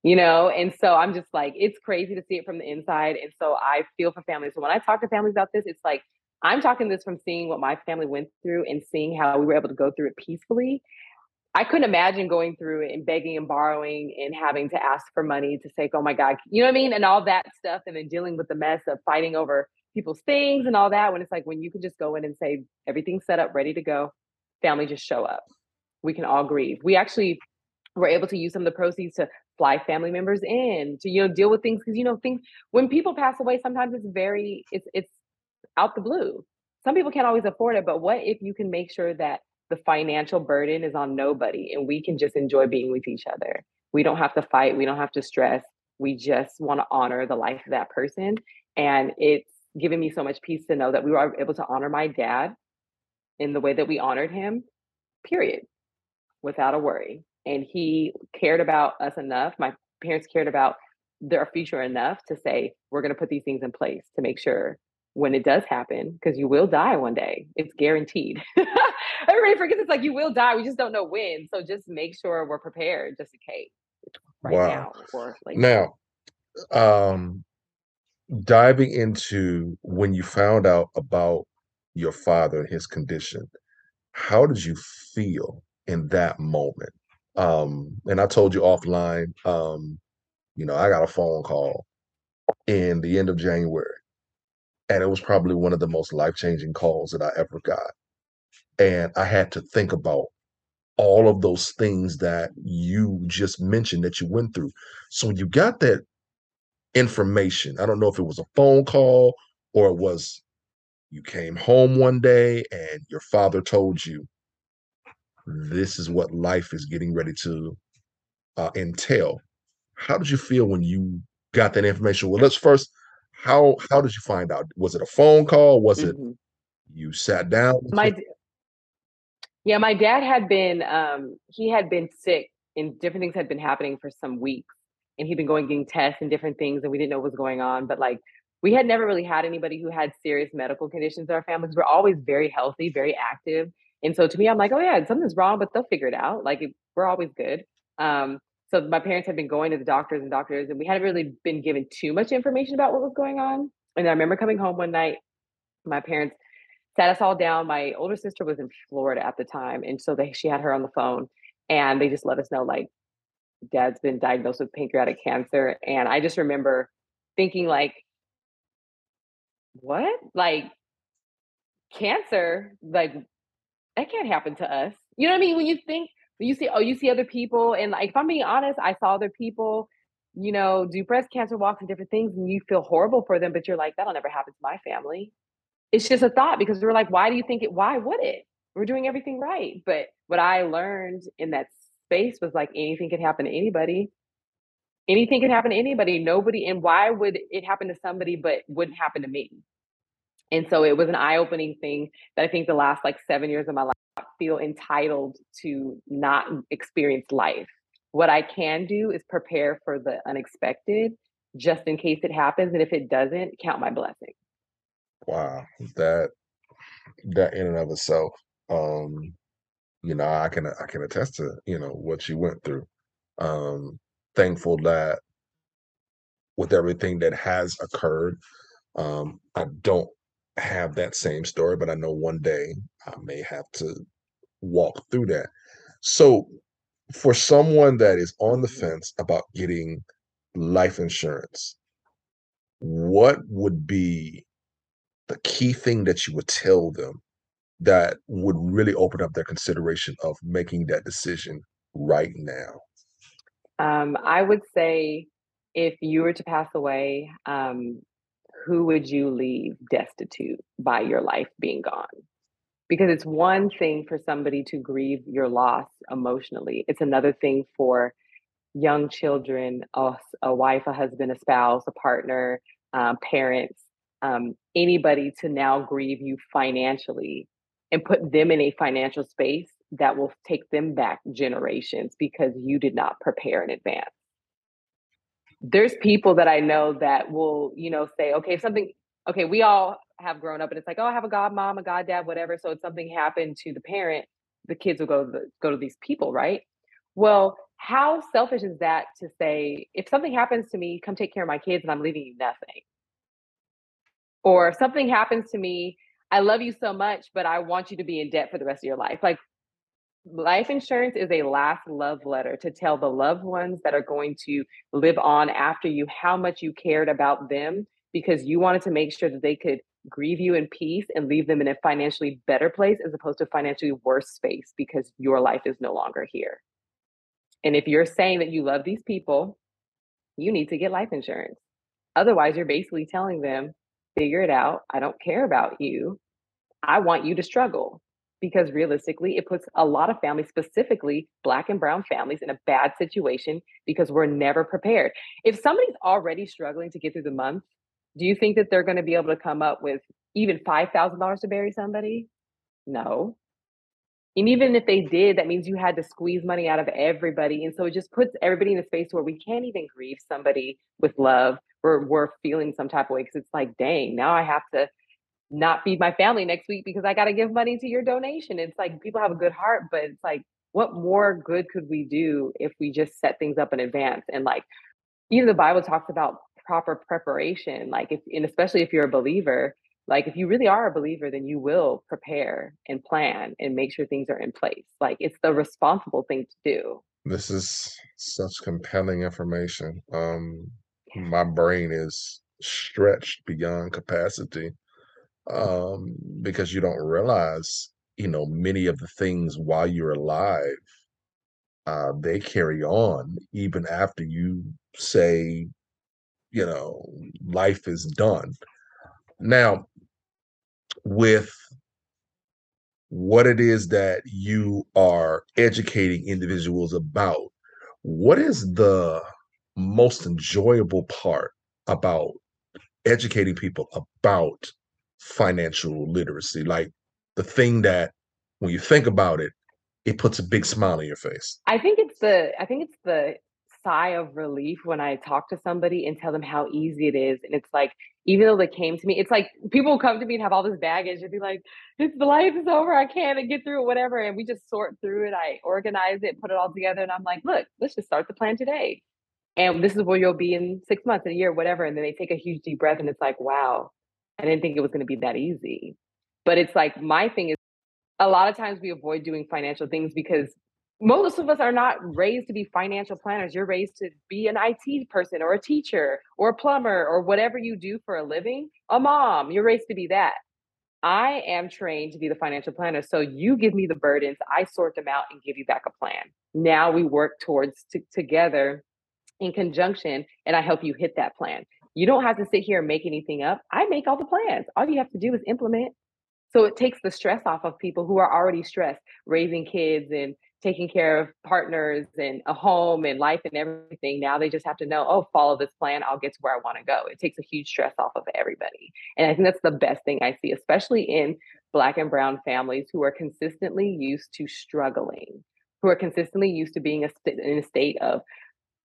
You know, and so I'm just like, it's crazy to see it from the inside. And so I feel for families. So when I talk to families about this, it's like I'm talking this from seeing what my family went through and seeing how we were able to go through it peacefully. I couldn't imagine going through and begging and borrowing and having to ask for money to say, "Oh my God," you know what I mean, and all that stuff, and then dealing with the mess of fighting over people's things and all that. When it's like when you can just go in and say everything's set up, ready to go, family just show up. We can all grieve. We actually were able to use some of the proceeds to fly family members in to you know deal with things because you know things when people pass away sometimes it's very it's it's out the blue. Some people can't always afford it, but what if you can make sure that the financial burden is on nobody and we can just enjoy being with each other? We don't have to fight, we don't have to stress. We just want to honor the life of that person. And it's given me so much peace to know that we were able to honor my dad in the way that we honored him, period, without a worry. And he cared about us enough. My parents cared about their future enough to say, we're going to put these things in place to make sure when it does happen, because you will die one day. It's guaranteed. Everybody forgets it's like you will die. We just don't know when. So just make sure we're prepared just in case. Right Wow. now later. Now, um, diving into when you found out about your father and his condition, how did you feel in that moment? Um, and I told you offline, um, you know, I got a phone call in the end of January, and it was probably one of the most life-changing calls that I ever got. And I had to think about all of those things that you just mentioned that you went through. So when you got that information, I don't know if it was a phone call or it was you came home one day and your father told you this is what life is getting ready to uh, entail. How did you feel when you got that information? Well, let's first how how did you find out? Was it a phone call? Was it Mhm. you sat down? My yeah, my dad had been um he had been sick and different things had been happening for some weeks and he'd been going getting tests and different things and we didn't know what was going on. But like we had never really had anybody who had serious medical conditions in our families. We're always very healthy, very active. And so to me, I'm like, oh yeah, something's wrong, but they'll figure it out. Like it, we're always good. Um, so my parents had been going to the doctors and doctors, and we hadn't really been given too much information about what was going on. And I remember coming home one night, my parents sat us all down. My older sister was in Florida at the time, and so they she had her on the phone, and they just let us know like dad's been diagnosed with pancreatic cancer. And I just remember thinking like, what? Like cancer? Like that can't happen to us. You know what I mean? When you think you see oh you see other people and like if I'm being honest, I saw other people, you know, do breast cancer walks and different things, and you feel horrible for them, but you're like, that'll never happen to my family. It's just a thought because we're like, why do you think it? Why would it? We're doing everything right. But what I learned in that space was like anything could happen to anybody. Anything can happen to anybody. Nobody, and why would it happen to somebody but wouldn't happen to me? And so it was an eye-opening thing that I think the last like seven years of my life feel entitled to not experience life. What I can do is prepare for the unexpected just in case it happens. And if it doesn't, count my blessing. Wow, that that in and of itself, um, you know, I can I can attest to, you know, what you went through. Um, thankful that with everything that has occurred, um, I don't have that same story, but I know one day I may have to walk through that. So for someone that is on the fence about getting life insurance, what would be the key thing that you would tell them that would really open up their consideration of making that decision right now? Um, I would say if you were to pass away, um, who would you leave destitute by your life being gone? Because it's one thing for somebody to grieve your loss emotionally, it's another thing for young children, a, a wife, a husband, a spouse, a partner, um, parents, um, anybody to now grieve you financially and put them in a financial space that will take them back generations because you did not prepare in advance. There's people that I know that will, you know, say, okay, something, okay, we all have grown up and it's like, oh, I have a god mom, a god dad, whatever. So if something happened to the parent, the kids will go to the, go to these people, right? Well, how selfish is that to say, if something happens to me, come take care of my kids and I'm leaving you nothing? Or if something happens to me, I love you so much, but I want you to be in debt for the rest of your life. Like life insurance is a last love letter to tell the loved ones that are going to live on after you how much you cared about them because you wanted to make sure that they could grieve you in peace and leave them in a financially better place as opposed to financially worse space because your life is no longer here. And if you're saying that you love these people, you need to get life insurance. Otherwise, you're basically telling them, figure it out. I don't care about you. I want you to struggle because realistically, it puts a lot of families, specifically Black and Brown families, in a bad situation because we're never prepared. If somebody's already struggling to get through the month, do you think that they're going to be able to come up with even $5,000 to bury somebody? No. And even if they did, that means you had to squeeze money out of everybody. And so it just puts everybody in a space where we can't even grieve somebody with love or we're feeling some type of way because it's like, dang, now I have to not feed my family next week because I got to give money to your donation. It's like people have a good heart, but it's like, what more good could we do if we just set things up in advance? And like, even the Bible talks about proper preparation. Like, if, and especially if you're a believer, like if you really are a believer, then you will prepare and plan and make sure things are in place. Like, it's the responsible thing to do. This is such compelling information. Um, my brain is stretched beyond capacity um, because you don't realize, you know, many of the things while you're alive, uh, they carry on even after you say, you know, life is done. Now, with what it is that you are educating individuals about, what is the most enjoyable part about educating people about financial literacy like the thing that when you think about it it puts a big smile on your face i think it's the i think it's the sigh of relief when i talk to somebody and tell them how easy it is and it's like even though they came to me it's like people come to me and have all this baggage and be like it's the life is over i can't get through it whatever and we just sort through it i organize it put it all together and i'm like look let's just start the plan today and this is where you'll be in six months, in a year, whatever. And then they take a huge deep breath and it's like, wow, I didn't think it was going to be that easy. But it's like, my thing is a lot of times we avoid doing financial things because most of us are not raised to be financial planners. You're raised to be an IT person or a teacher or a plumber or whatever you do for a living, a mom. You're raised to be that. I am trained to be the financial planner. So you give me the burdens, I sort them out and give you back a plan. Now we work towards t- together in conjunction and I help you hit that plan. You don't have to sit here and make anything up. I make all the plans. All you have to do is implement. So it takes the stress off of people who are already stressed, raising kids and taking care of partners and a home and life and everything. Now they just have to know, oh, follow this plan. I'll get to where I want to go. It takes a huge stress off of everybody. And I think that's the best thing I see, especially in Black and Brown families who are consistently used to struggling, who are consistently used to being a in a state of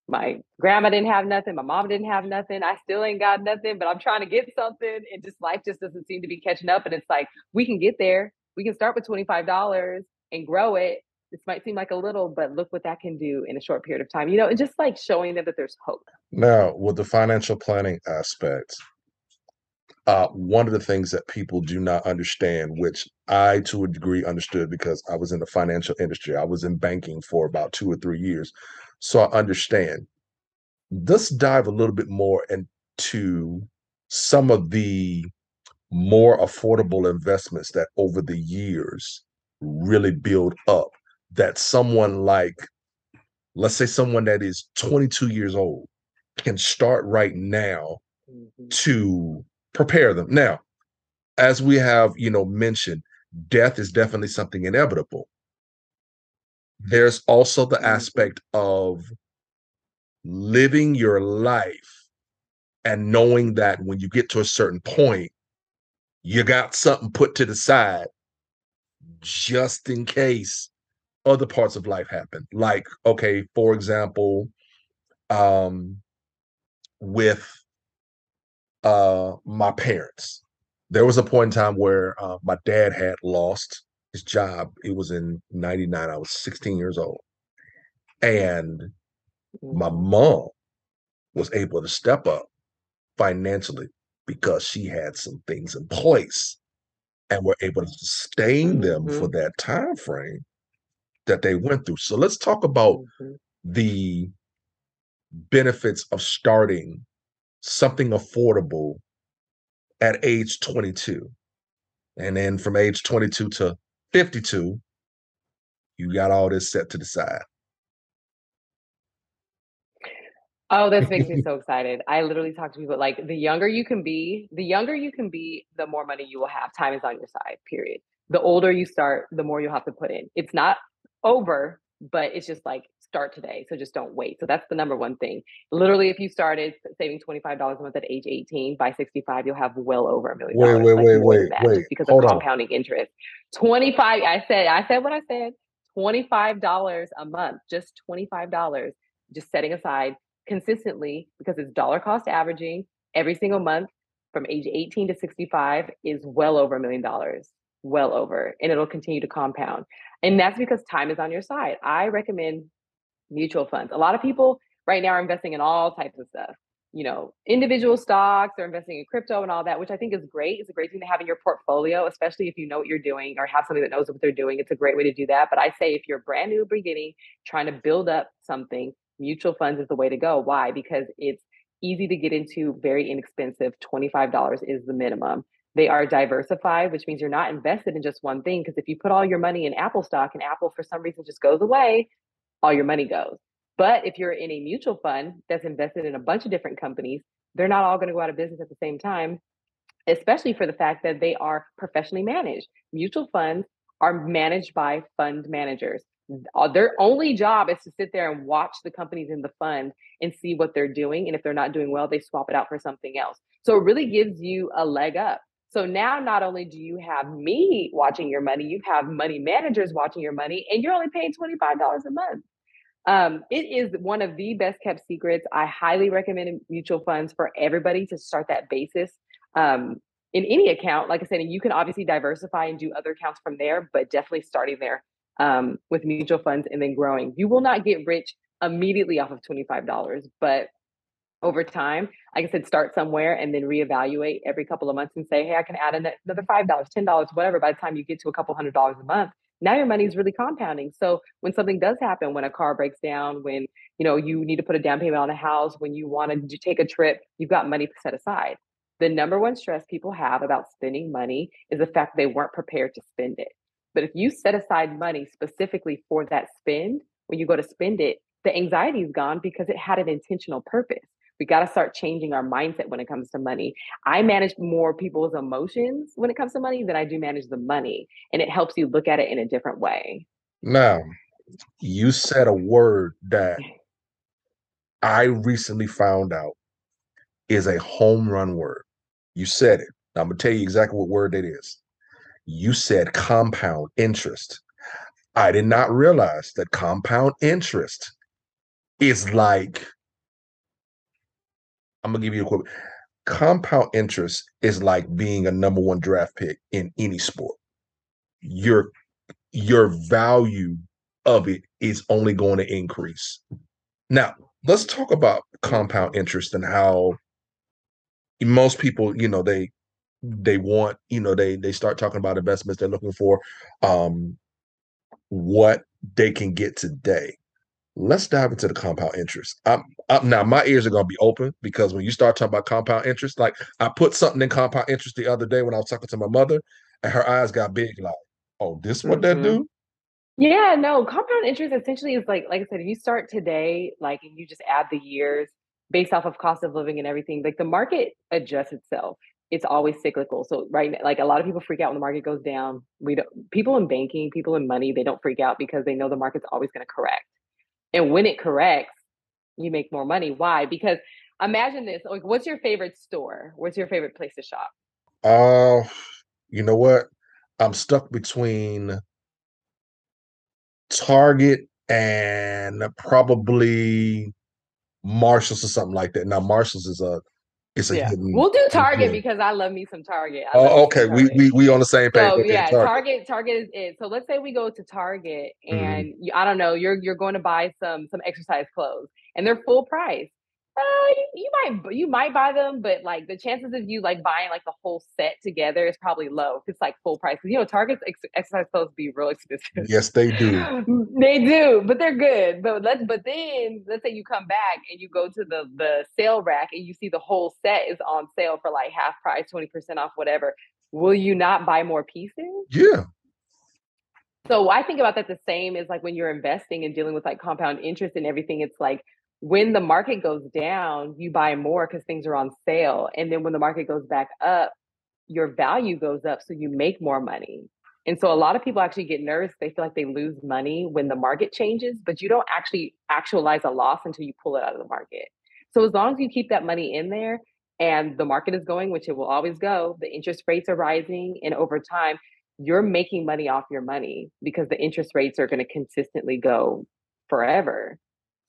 my grandma didn't have nothing, my mom didn't have nothing, I still ain't got nothing, but I'm trying to get something. And just life just doesn't seem to be catching up. And it's like, we can get there. We can start with $25 and grow it. This might seem like a little, but look what that can do in a short period of time. You know, and just like showing them that there's hope. Now, with the financial planning aspect, uh, one of the things that people do not understand, which I to a degree understood because I was in the financial industry, I was in banking for about two or three years. So I understand. Let's dive a little bit more into some of the more affordable investments that over the years really build up that someone like let's say someone that is 22 years old can start right now mm-hmm. to prepare them. Now, as we have, you know, mentioned, death is definitely something inevitable. There's also the mm-hmm. aspect of living your life and knowing that when you get to a certain point, you got something put to the side just in case other parts of life happen. Like, okay, for example, um, with uh, my parents. There was a point in time where uh, my dad had lost his job. It was in 99. I was 16 years old. And my mm-hmm. mom was able to step up financially because she had some things in place and were able to sustain them mm-hmm. for that time frame that they went through. So let's talk about mm-hmm. the benefits of starting something affordable at age 22. And then from age 22 to 52, you got all this set to the side. Oh, this makes me so excited. I literally talk to people like the younger you can be, the younger you can be, the more money you will have. Time is on your side, period. The older you start, the more you'll have to put in. It's not over, but it's just like start today. So just don't wait. So that's the number one thing. Literally, if you started saving $25 a month at age 18, by 65, you'll have well over a million dollars. Wait, wait, like wait, wait, wait. because Hold of compounding on. interest. 25, I said, I said what I said. $25 a month, just $25, just setting aside consistently because it's dollar cost averaging every single month from age 18 to 65 is well over a million dollars well over and it'll continue to compound and that's because time is on your side i recommend mutual funds. A lot of people right now are investing in all types of stuff. You know, individual stocks, they're investing in crypto and all that, which I think is great. It's a great thing to have in your portfolio, especially if you know what you're doing or have somebody that knows what they're doing. It's a great way to do that. But I say if you're brand new beginning, trying to build up something, mutual funds is the way to go. Why? Because it's easy to get into, very inexpensive. $25 is the minimum. They are diversified, which means you're not invested in just one thing. Because if you put all your money in Apple stock and Apple for some reason just goes away, all your money goes. But if you're in a mutual fund that's invested in a bunch of different companies, they're not all going to go out of business at the same time, especially for the fact that they are professionally managed. Mutual funds are managed by fund managers. Uh, their only job is to sit there and watch the companies in the fund and see what they're doing. And if they're not doing well, they swap it out for something else. So it really gives you a leg up. So now not only do you have me watching your money, you have money managers watching your money, and you're only paying $25 a month. Um, it is one of the best kept secrets. I highly recommend mutual funds for everybody to start that basis. Um, in any account, like I said, and you can obviously diversify and do other accounts from there, but definitely starting there um, with mutual funds and then growing. You will not get rich immediately off of $25, but over time, like I said, start somewhere and then reevaluate every couple of months and say, hey, I can add another $5, $10, whatever. By the time you get to a couple hundred dollars a month, now your money is really compounding. So when something does happen, when a car breaks down, when you know you need to put a down payment on a house, when you want to take a trip, you've got money set aside. The number one stress people have about spending money is the fact they weren't prepared to spend it. But if you set aside money specifically for that spend, when you go to spend it, the anxiety is gone because it had an intentional purpose. We got to start changing our mindset when it comes to money. I manage more people's emotions when it comes to money than I do manage the money. And it helps you look at it in a different way. Now, you said a word that I recently found out is a home run word. You said it. I'm going to tell you exactly what word it is. You said compound interest. I did not realize that compound interest is like I'm gonna give you a quick compound interest is like being a number one draft pick in any sport. Your your value of it is only going to increase. Now, let's talk about compound interest and how most people, you know, they they want, you know, they they start talking about investments. They're looking for um, what they can get today. Let's dive into the compound interest. I'm, I'm, now my ears are going to be open because when you start talking about compound interest, like I put something in compound interest the other day when I was talking to my mother, and her eyes got big, like, "Oh, this what mm-hmm. that do?" Yeah, no, compound interest essentially is like, like I said, if you start today, like, and you just add the years based off of cost of living and everything, like the market adjusts itself. It's always cyclical. So right now, like a lot of people freak out when the market goes down. We don't people in banking, people in money, they don't freak out because they know the market's always going to correct. And when it corrects, you make more money. Why? Because imagine this. Like, what's your favorite store? What's your favorite place to shop? Uh, you know what? I'm stuck between Target and probably Marshalls or something like that. Now Marshalls is a it's a yeah. hidden. We'll do Target because I love me some Target. oh, okay. We we we on the same page. So yeah, Target. Target. Target is it. So let's say we go to Target mm-hmm. and mm-hmm. you, I don't know, you're you're going to buy some some exercise clothes and they're full price uh, you, you, might you might buy them, but like the chances of you like buying like the whole set together is probably low. It's like full price. You know, Target's ex- exercise clothes be real expensive. Yes, they do. they do, but they're good. But let's but then let's say you come back and you go to the the sale rack and you see the whole set is on sale for like half price, twenty percent off, whatever. Will you not buy more pieces? Yeah. So I think about that the same as like when you're investing and dealing with like compound interest and everything. It's like when the market goes down, you buy more because things are on sale. And then when the market goes back up, your value goes up. So you make more money. And so a lot of people actually get nervous. They feel like they lose money when the market changes, but you don't actually actualize a loss until you pull it out of the market. So as long as you keep that money in there and the market is going, which it will always go, the interest rates are rising. And over time, you're making money off your money because the interest rates are going to consistently go forever.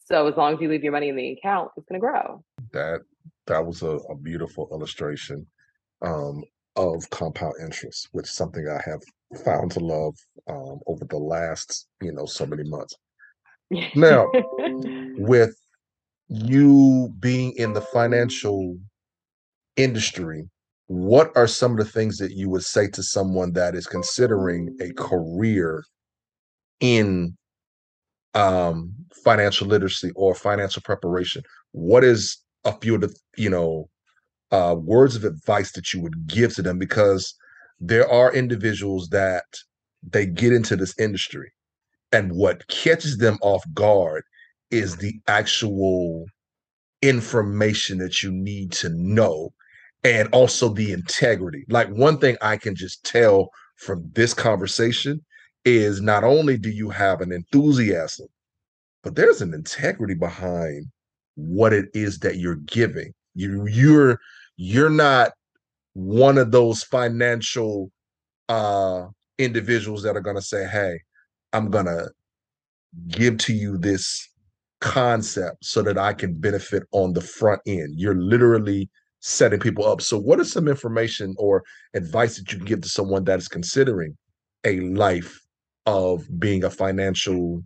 So as long as you leave your money in the account, it's going to grow. That that was a, a beautiful illustration um, of compound interest, which is something I have found to love um, over the last you know so many months. Now, with you being in the financial industry, what are some of the things that you would say to someone that is considering a career in um, financial literacy or financial preparation, what is a few of the you know uh, words of advice that you would give to them? Because there are individuals that they get into this industry, and what catches them off guard is the actual information that you need to know and also the integrity. Like one thing I can just tell from this conversation is not only do you have an enthusiasm, but there's an integrity behind what it is that you're giving. You you're you're not one of those financial uh individuals that are going to say, "Hey, I'm going to give to you this concept so that I can benefit on the front end." You're literally setting people up. So what is some information or advice that you can give to someone that is considering a life of being a financial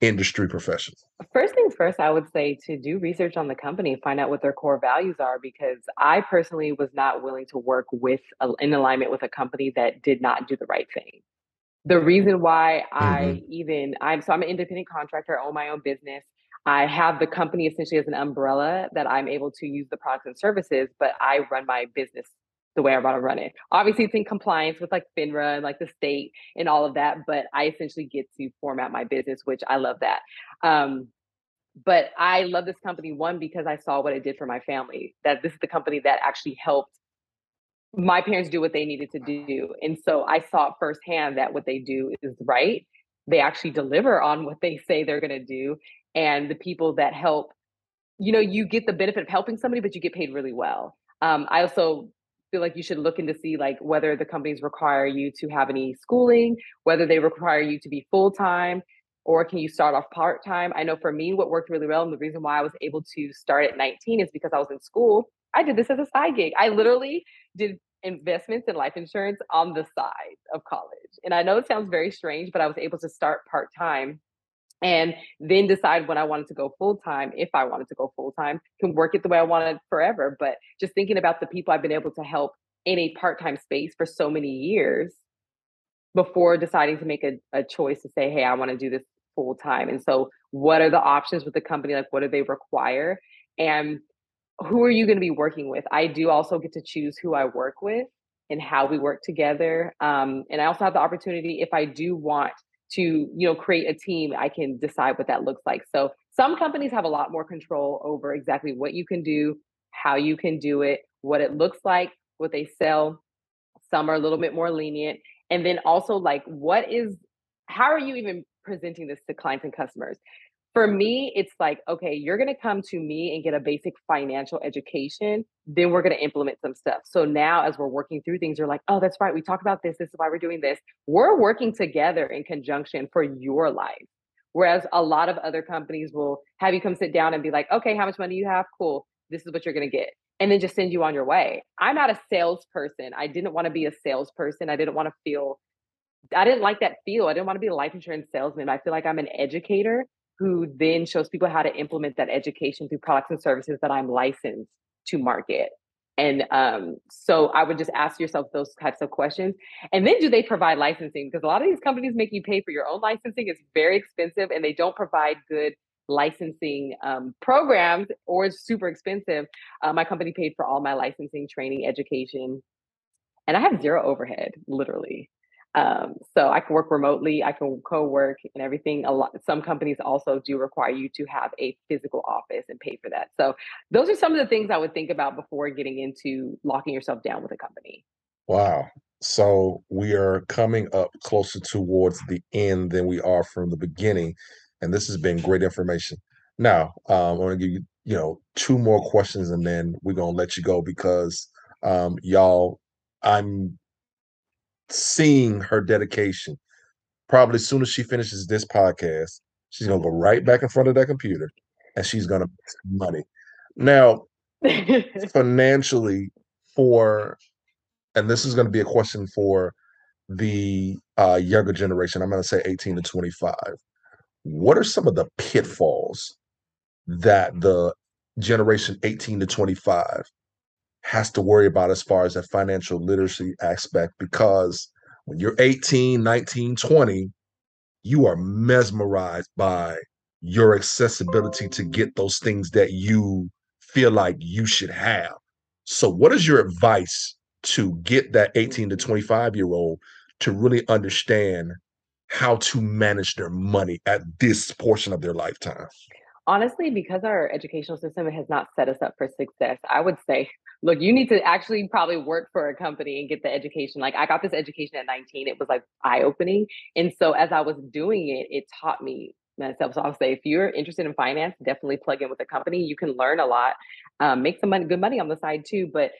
industry professional? First things first, I would say to do research on the company, find out what their core values are, because I personally was not willing to work with a, in alignment with a company that did not do the right thing. The reason why mm-hmm. I even I'm so I'm an independent contractor, I own my own business. I have the company essentially as an umbrella that I'm able to use the products and services, but I run my business the way I want to run it. Obviously, it's in compliance with like FINRA and like the state and all of that, but I essentially get to format my business, which I love that. Um, but I love this company one because I saw what it did for my family. That this is the company that actually helped my parents do what they needed to do, and so I saw firsthand that what they do is right. They actually deliver on what they say they're going to do, and the people that help, you know, you get the benefit of helping somebody, but you get paid really well. Um, I also feel like you should look into see like whether the companies require you to have any schooling, whether they require you to be full time, or can you start off part time? I know for me, what worked really well, and the reason why I was able to start at 19 is because I was in school. I did this as a side gig. I literally did investments in life insurance on the side of college. And I know it sounds very strange, but I was able to start part time and then decide when I wanted to go full time, if I wanted to go full time, can work it the way I wanted forever. But just thinking about the people I've been able to help in a part-time space for so many years before deciding to make a, a choice to say, hey, I want to do this full time. And so what are the options with the company? Like what do they require? And who are you going to be working with? I do also get to choose who I work with and how we work together. Um, and I also have the opportunity if I do want to, you know, create a team, I can decide what that looks like. So some companies have a lot more control over exactly what you can do, how you can do it, what it looks like, what they sell. Some are a little bit more lenient. And then also like what is how are you even presenting this to clients and customers? For me, it's like, okay, you're going to come to me and get a basic financial education. Then we're going to implement some stuff. So now, as we're working through things, you're like, oh, that's right. We talked about this. This is why we're doing this. We're working together in conjunction for your life. Whereas a lot of other companies will have you come sit down and be like, okay, how much money you have? Cool. This is what you're going to get. And then just send you on your way. I'm not a salesperson. I didn't want to be a salesperson. I didn't want to feel, I didn't like that feel. I didn't want to be a life insurance salesman. I feel like I'm an educator who then shows people how to implement that education through products and services that I'm licensed to market. And um, so I would just ask yourself those types of questions. And then do they provide licensing? Because a lot of these companies make you pay for your own licensing. It's very expensive and they don't provide good licensing um, programs or it's super expensive. Uh, my company paid for all my licensing, training, education. And I have zero overhead, literally. Um, so I can work remotely, I can co-work and everything. A lot some companies also do require you to have a physical office and pay for that. So those are some of the things I would think about before getting into locking yourself down with a company. Wow. So we are coming up closer towards the end than we are from the beginning. And this has been great information. Now, um, I'm to give you, you know, two more questions and then we're to let you go because um, y'all, I'm seeing her dedication. Probably as soon as she finishes this podcast, she's gonna go right back in front of that computer and she's gonna money. Now, financially, for and this is to be a question for the uh, younger generation. I'm to say 18 to 25. What are some of the pitfalls that the generation 18 to 25 has to worry about as far as that financial literacy aspect because when you're 18, 19, 20, you are mesmerized by your accessibility to get those things that you feel like you should have. So, what is your advice to get that 18 to 25 year old to really understand how to manage their money at this portion of their lifetime? Honestly, because our educational system has not set us up for success, I would say look, you need to actually probably work for a company and get the education. Like I got this education at 19. It was like eye opening. And so as I was doing it, it taught me myself. So I'll say if you're interested in finance, definitely plug in with a company. You can learn a lot, um, make some money, good money on the side too. But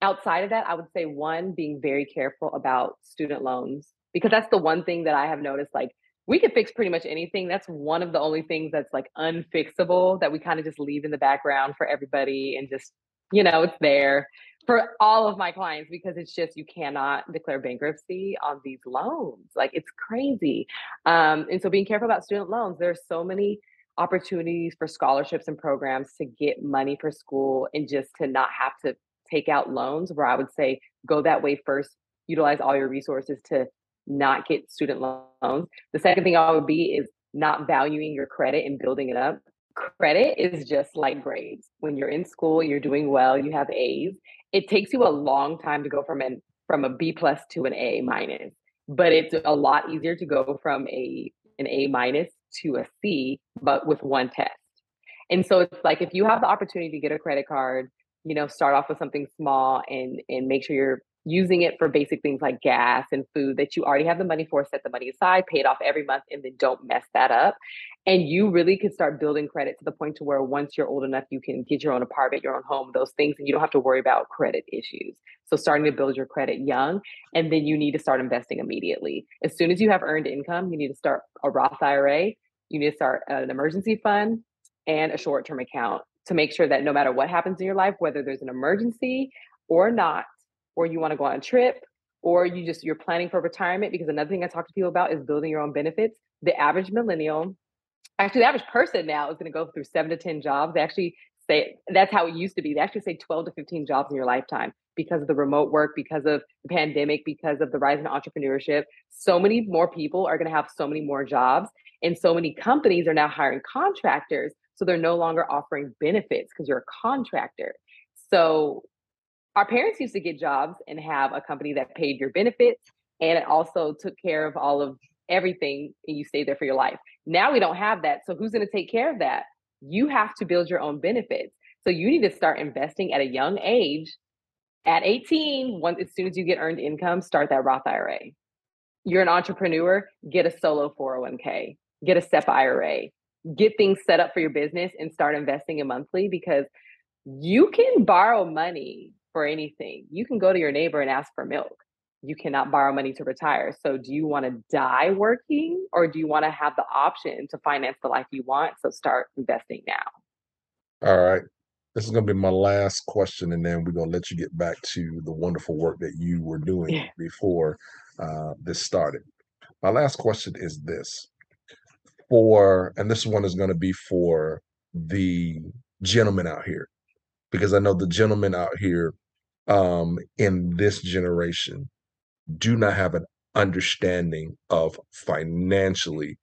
outside of that, I would say one, being very careful about student loans because that's the one thing that I have noticed. Like we could fix pretty much anything. That's one of the only things that's like unfixable that we kind of just leave in the background for everybody and just you know, it's there for all of my clients because it's just you cannot declare bankruptcy on these loans. Like it's crazy. Um, and so being careful about student loans, there's so many opportunities for scholarships and programs to get money for school and just to not have to take out loans where I would say go that way first, utilize all your resources to not get student loans. The second thing I would be is not valuing your credit and building it up credit is just like grades. When you're in school, you're doing well, you have A's. It takes you a long time to go from an from a B plus to an A minus, but it's a lot easier to go from a an A minus to a C, but with one test. And so it's like if you have the opportunity to get a credit card, you know, start off with something small and and make sure you're using it for basic things like gas and food that you already have the money for, set the money aside, pay it off every month, and then don't mess that up. And you really could start building credit to the point to where once you're old enough, you can get your own apartment, your own home, those things, and you don't have to worry about credit issues. So starting to build your credit young, and then you need to start investing immediately. As soon as you have earned income, you need to start a Roth IRA, you need to start an emergency fund and a short-term account to make sure that no matter what happens in your life, whether there's an emergency or not, or you want to go on a trip or you just you're planning for retirement because another thing i talk to people about is building your own benefits the average millennial actually the average person now is going to go through seven to ten jobs they actually say that's how it used to be. They actually say 12 to 15 jobs in your lifetime because of the remote work, because of the pandemic, because of the rise in entrepreneurship. So many more people are going to have so many more jobs. And so many companies are now hiring contractors. So they're no longer offering benefits because you're a contractor. So our parents used to get jobs and have a company that paid your benefits and it also took care of all of everything and you stayed there for your life. Now we don't have that. So who's going to take care of that? You have to build your own benefits. So you need to start investing at a young age. At 18, once as soon as you get earned income, start that Roth IRA. You're an entrepreneur, get a solo 401k, get a SEP IRA, get things set up for your business and start investing in monthly because you can borrow money for anything. You can go to your neighbor and ask for milk. You cannot borrow money to retire. So, do you want to die working or do you want to have the option to finance the life you want? So, start investing now. All right. This is going to be my last question, and then we're going to let you get back to the wonderful work that you were doing yeah. before uh, this started. My last question is this for, and this one is going to be for the gentlemen out here, because I know the gentlemen out here um, in this generation do not have an understanding of financially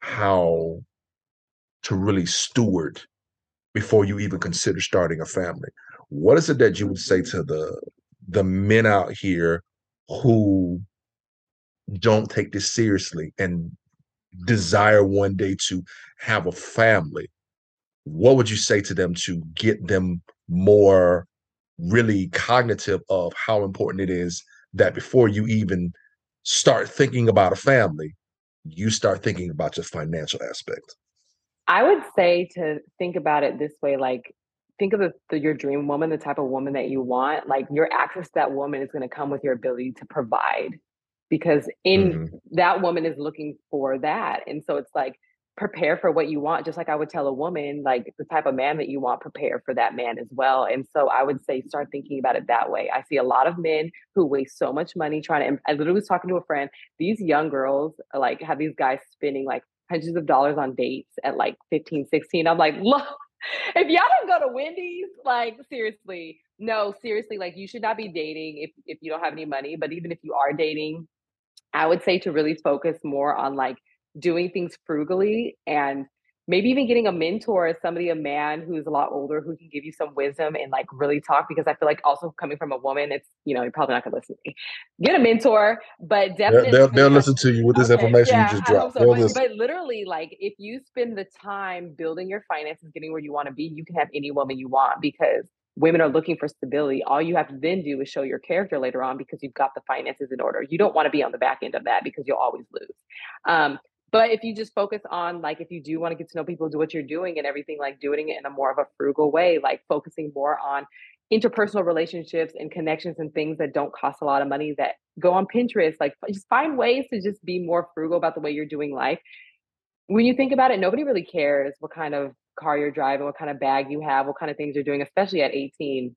how to really steward before you even consider starting a family. What is it that you would say to the the men out here who don't take this seriously and desire one day to have a family? What would you say to them to get them more really cognitive of how important it is that before you even start thinking about a family, you start thinking about your financial aspect? I would say to think about it this way like, think of the, the, your dream woman, the type of woman that you want. Like, your access to that woman is going to come with your ability to provide because in mm-hmm. that woman is looking for that. And so it's like, prepare for what you want just like i would tell a woman like the type of man that you want prepare for that man as well and so i would say start thinking about it that way. I see a lot of men who waste so much money trying to i literally was talking to a friend these young girls like have these guys spending like hundreds of dollars on dates at like 15 16 i'm like look if y'all don't go to wendy's like seriously no seriously like you should not be dating if if you don't have any money but even if you are dating i would say to really focus more on like doing things frugally and maybe even getting a mentor as somebody a man who's a lot older who can give you some wisdom and like really talk because i feel like also coming from a woman it's you know you're probably not gonna listen to me. Get a mentor but definitely they'll, they'll listen to you with this okay, information yeah, you just dropped. so. but, but literally like if you spend the time building your finances getting where you want to be you can have any woman you want because women are looking for stability. All you have to then do is show your character later on because you've got the finances in order. You don't want to be on the back end of that because you'll always lose. Um, but if you just focus on like if you do want to get to know people, do what you're doing and everything, like doing it in a more of a frugal way, like focusing more on interpersonal relationships and connections and things that don't cost a lot of money that go on Pinterest. Like just find ways to just be more frugal about the way you're doing life. When you think about it, nobody really cares what kind of car you're driving, what kind of bag you have, what kind of things you're doing, especially at 18.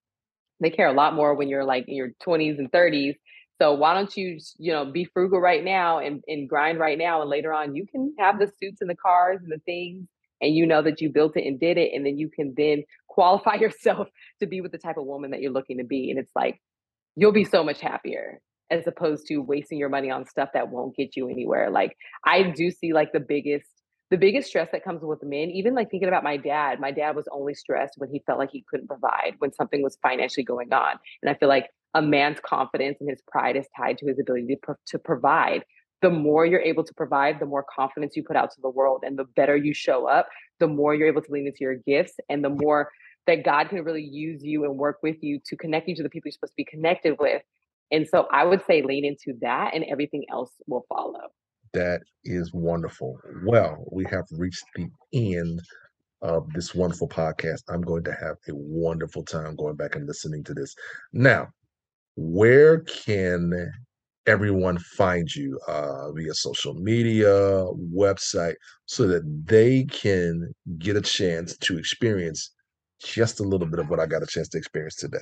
They care a lot more when you're like in your 20s and 30s so why don't you, you know, be frugal right now and, and grind right now, and later on you can have the suits and the cars and the things, and you know that you built it and did it, and then you can then qualify yourself to be with the type of woman that you're looking to be, and it's like you'll be so much happier as opposed to wasting your money on stuff that won't get you anywhere. Like I do see like the biggest the biggest stress that comes with men, even like thinking about my dad, my dad was only stressed when he felt like he couldn't provide, when something was financially going on. And I feel like a man's confidence and his pride is tied to his ability to, pro- to provide. The more you're able to provide, the more confidence you put out to the world, and the better you show up, the more you're able to lean into your gifts, and the more that God can really use you and work with you to connect you to the people you're supposed to be connected with. And so I would say lean into that, and everything else will follow. That is wonderful. Well, we have reached the end of this wonderful podcast. I'm going to have a wonderful time going back and listening to this. Now, where can everyone find you uh, via social media, website, so that they can get a chance to experience just a little bit of what I got a chance to experience today?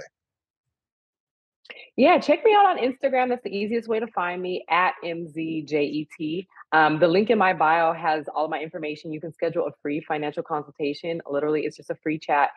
Yeah, check me out on Instagram. That's the easiest way to find me at MZJET. Um, the link in my bio has all my information. You can schedule a free financial consultation. Literally, it's just a free chat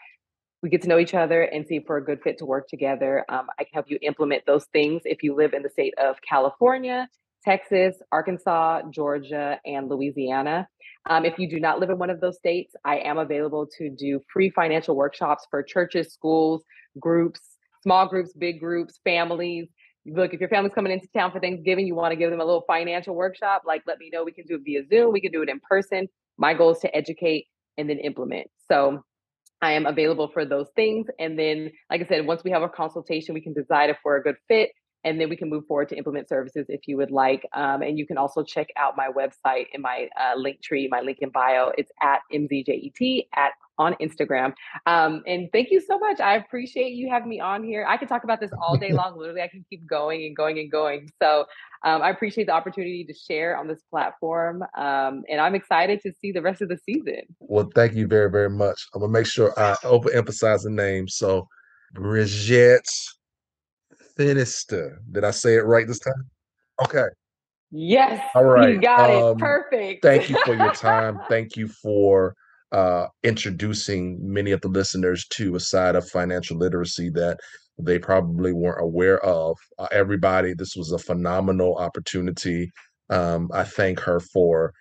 we get to know each other and see if we're a good fit to work together. Um, I can help you implement those things if you live in the state of California, Texas, Arkansas, Georgia, and Louisiana. Um, if you do not live in one of those states, I am available to do free financial workshops for churches, schools, groups, small groups, big groups, families. Look, if your family's coming into town for Thanksgiving, you want to give them a little financial workshop, like let me know. We can do it via Zoom, we can do it in person. My goal is to educate and then implement. So I am available for those things. And then, like I said, once we have a consultation, we can decide if we're a good fit and then we can move forward to implement services if you would like. Um, and you can also check out my website in my uh, link tree, my link in bio. It's at mzjet at on Instagram. Um, and thank you so much. I appreciate you having me on here. I could talk about this all day long. Literally, I can keep going and going and going. So um, I appreciate the opportunity to share on this platform. Um, and I'm excited to see the rest of the season. Well, thank you very, very much. I'm gonna make sure I overemphasize the name. So Bridget Finister. Did I say it right this time? Okay. Yes. All right. You got um, it. Perfect. thank you for your time. Thank you for uh, introducing many of the listeners to a side of financial literacy that they probably weren't aware of. Uh, everybody, this was a phenomenal opportunity. Um, I thank her for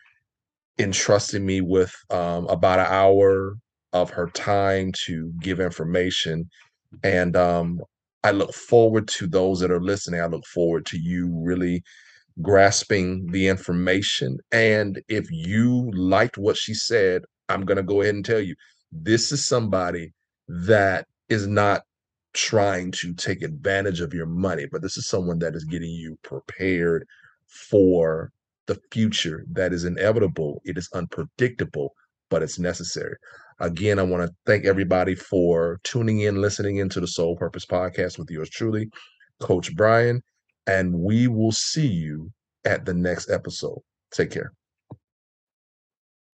entrusting me with um, about an hour of her time to give information. And um, I look forward to those that are listening. I look forward to you really grasping the information. And if you liked what she said, I'm going to go ahead and tell you this is somebody that is not trying to take advantage of your money, but this is someone that is getting you prepared for the future that is inevitable. It is unpredictable, but it's necessary. Again, I want to thank everybody for tuning in, listening into the Soul Purpose Podcast with yours truly, Coach Brian. And we will see you at the next episode. Take care.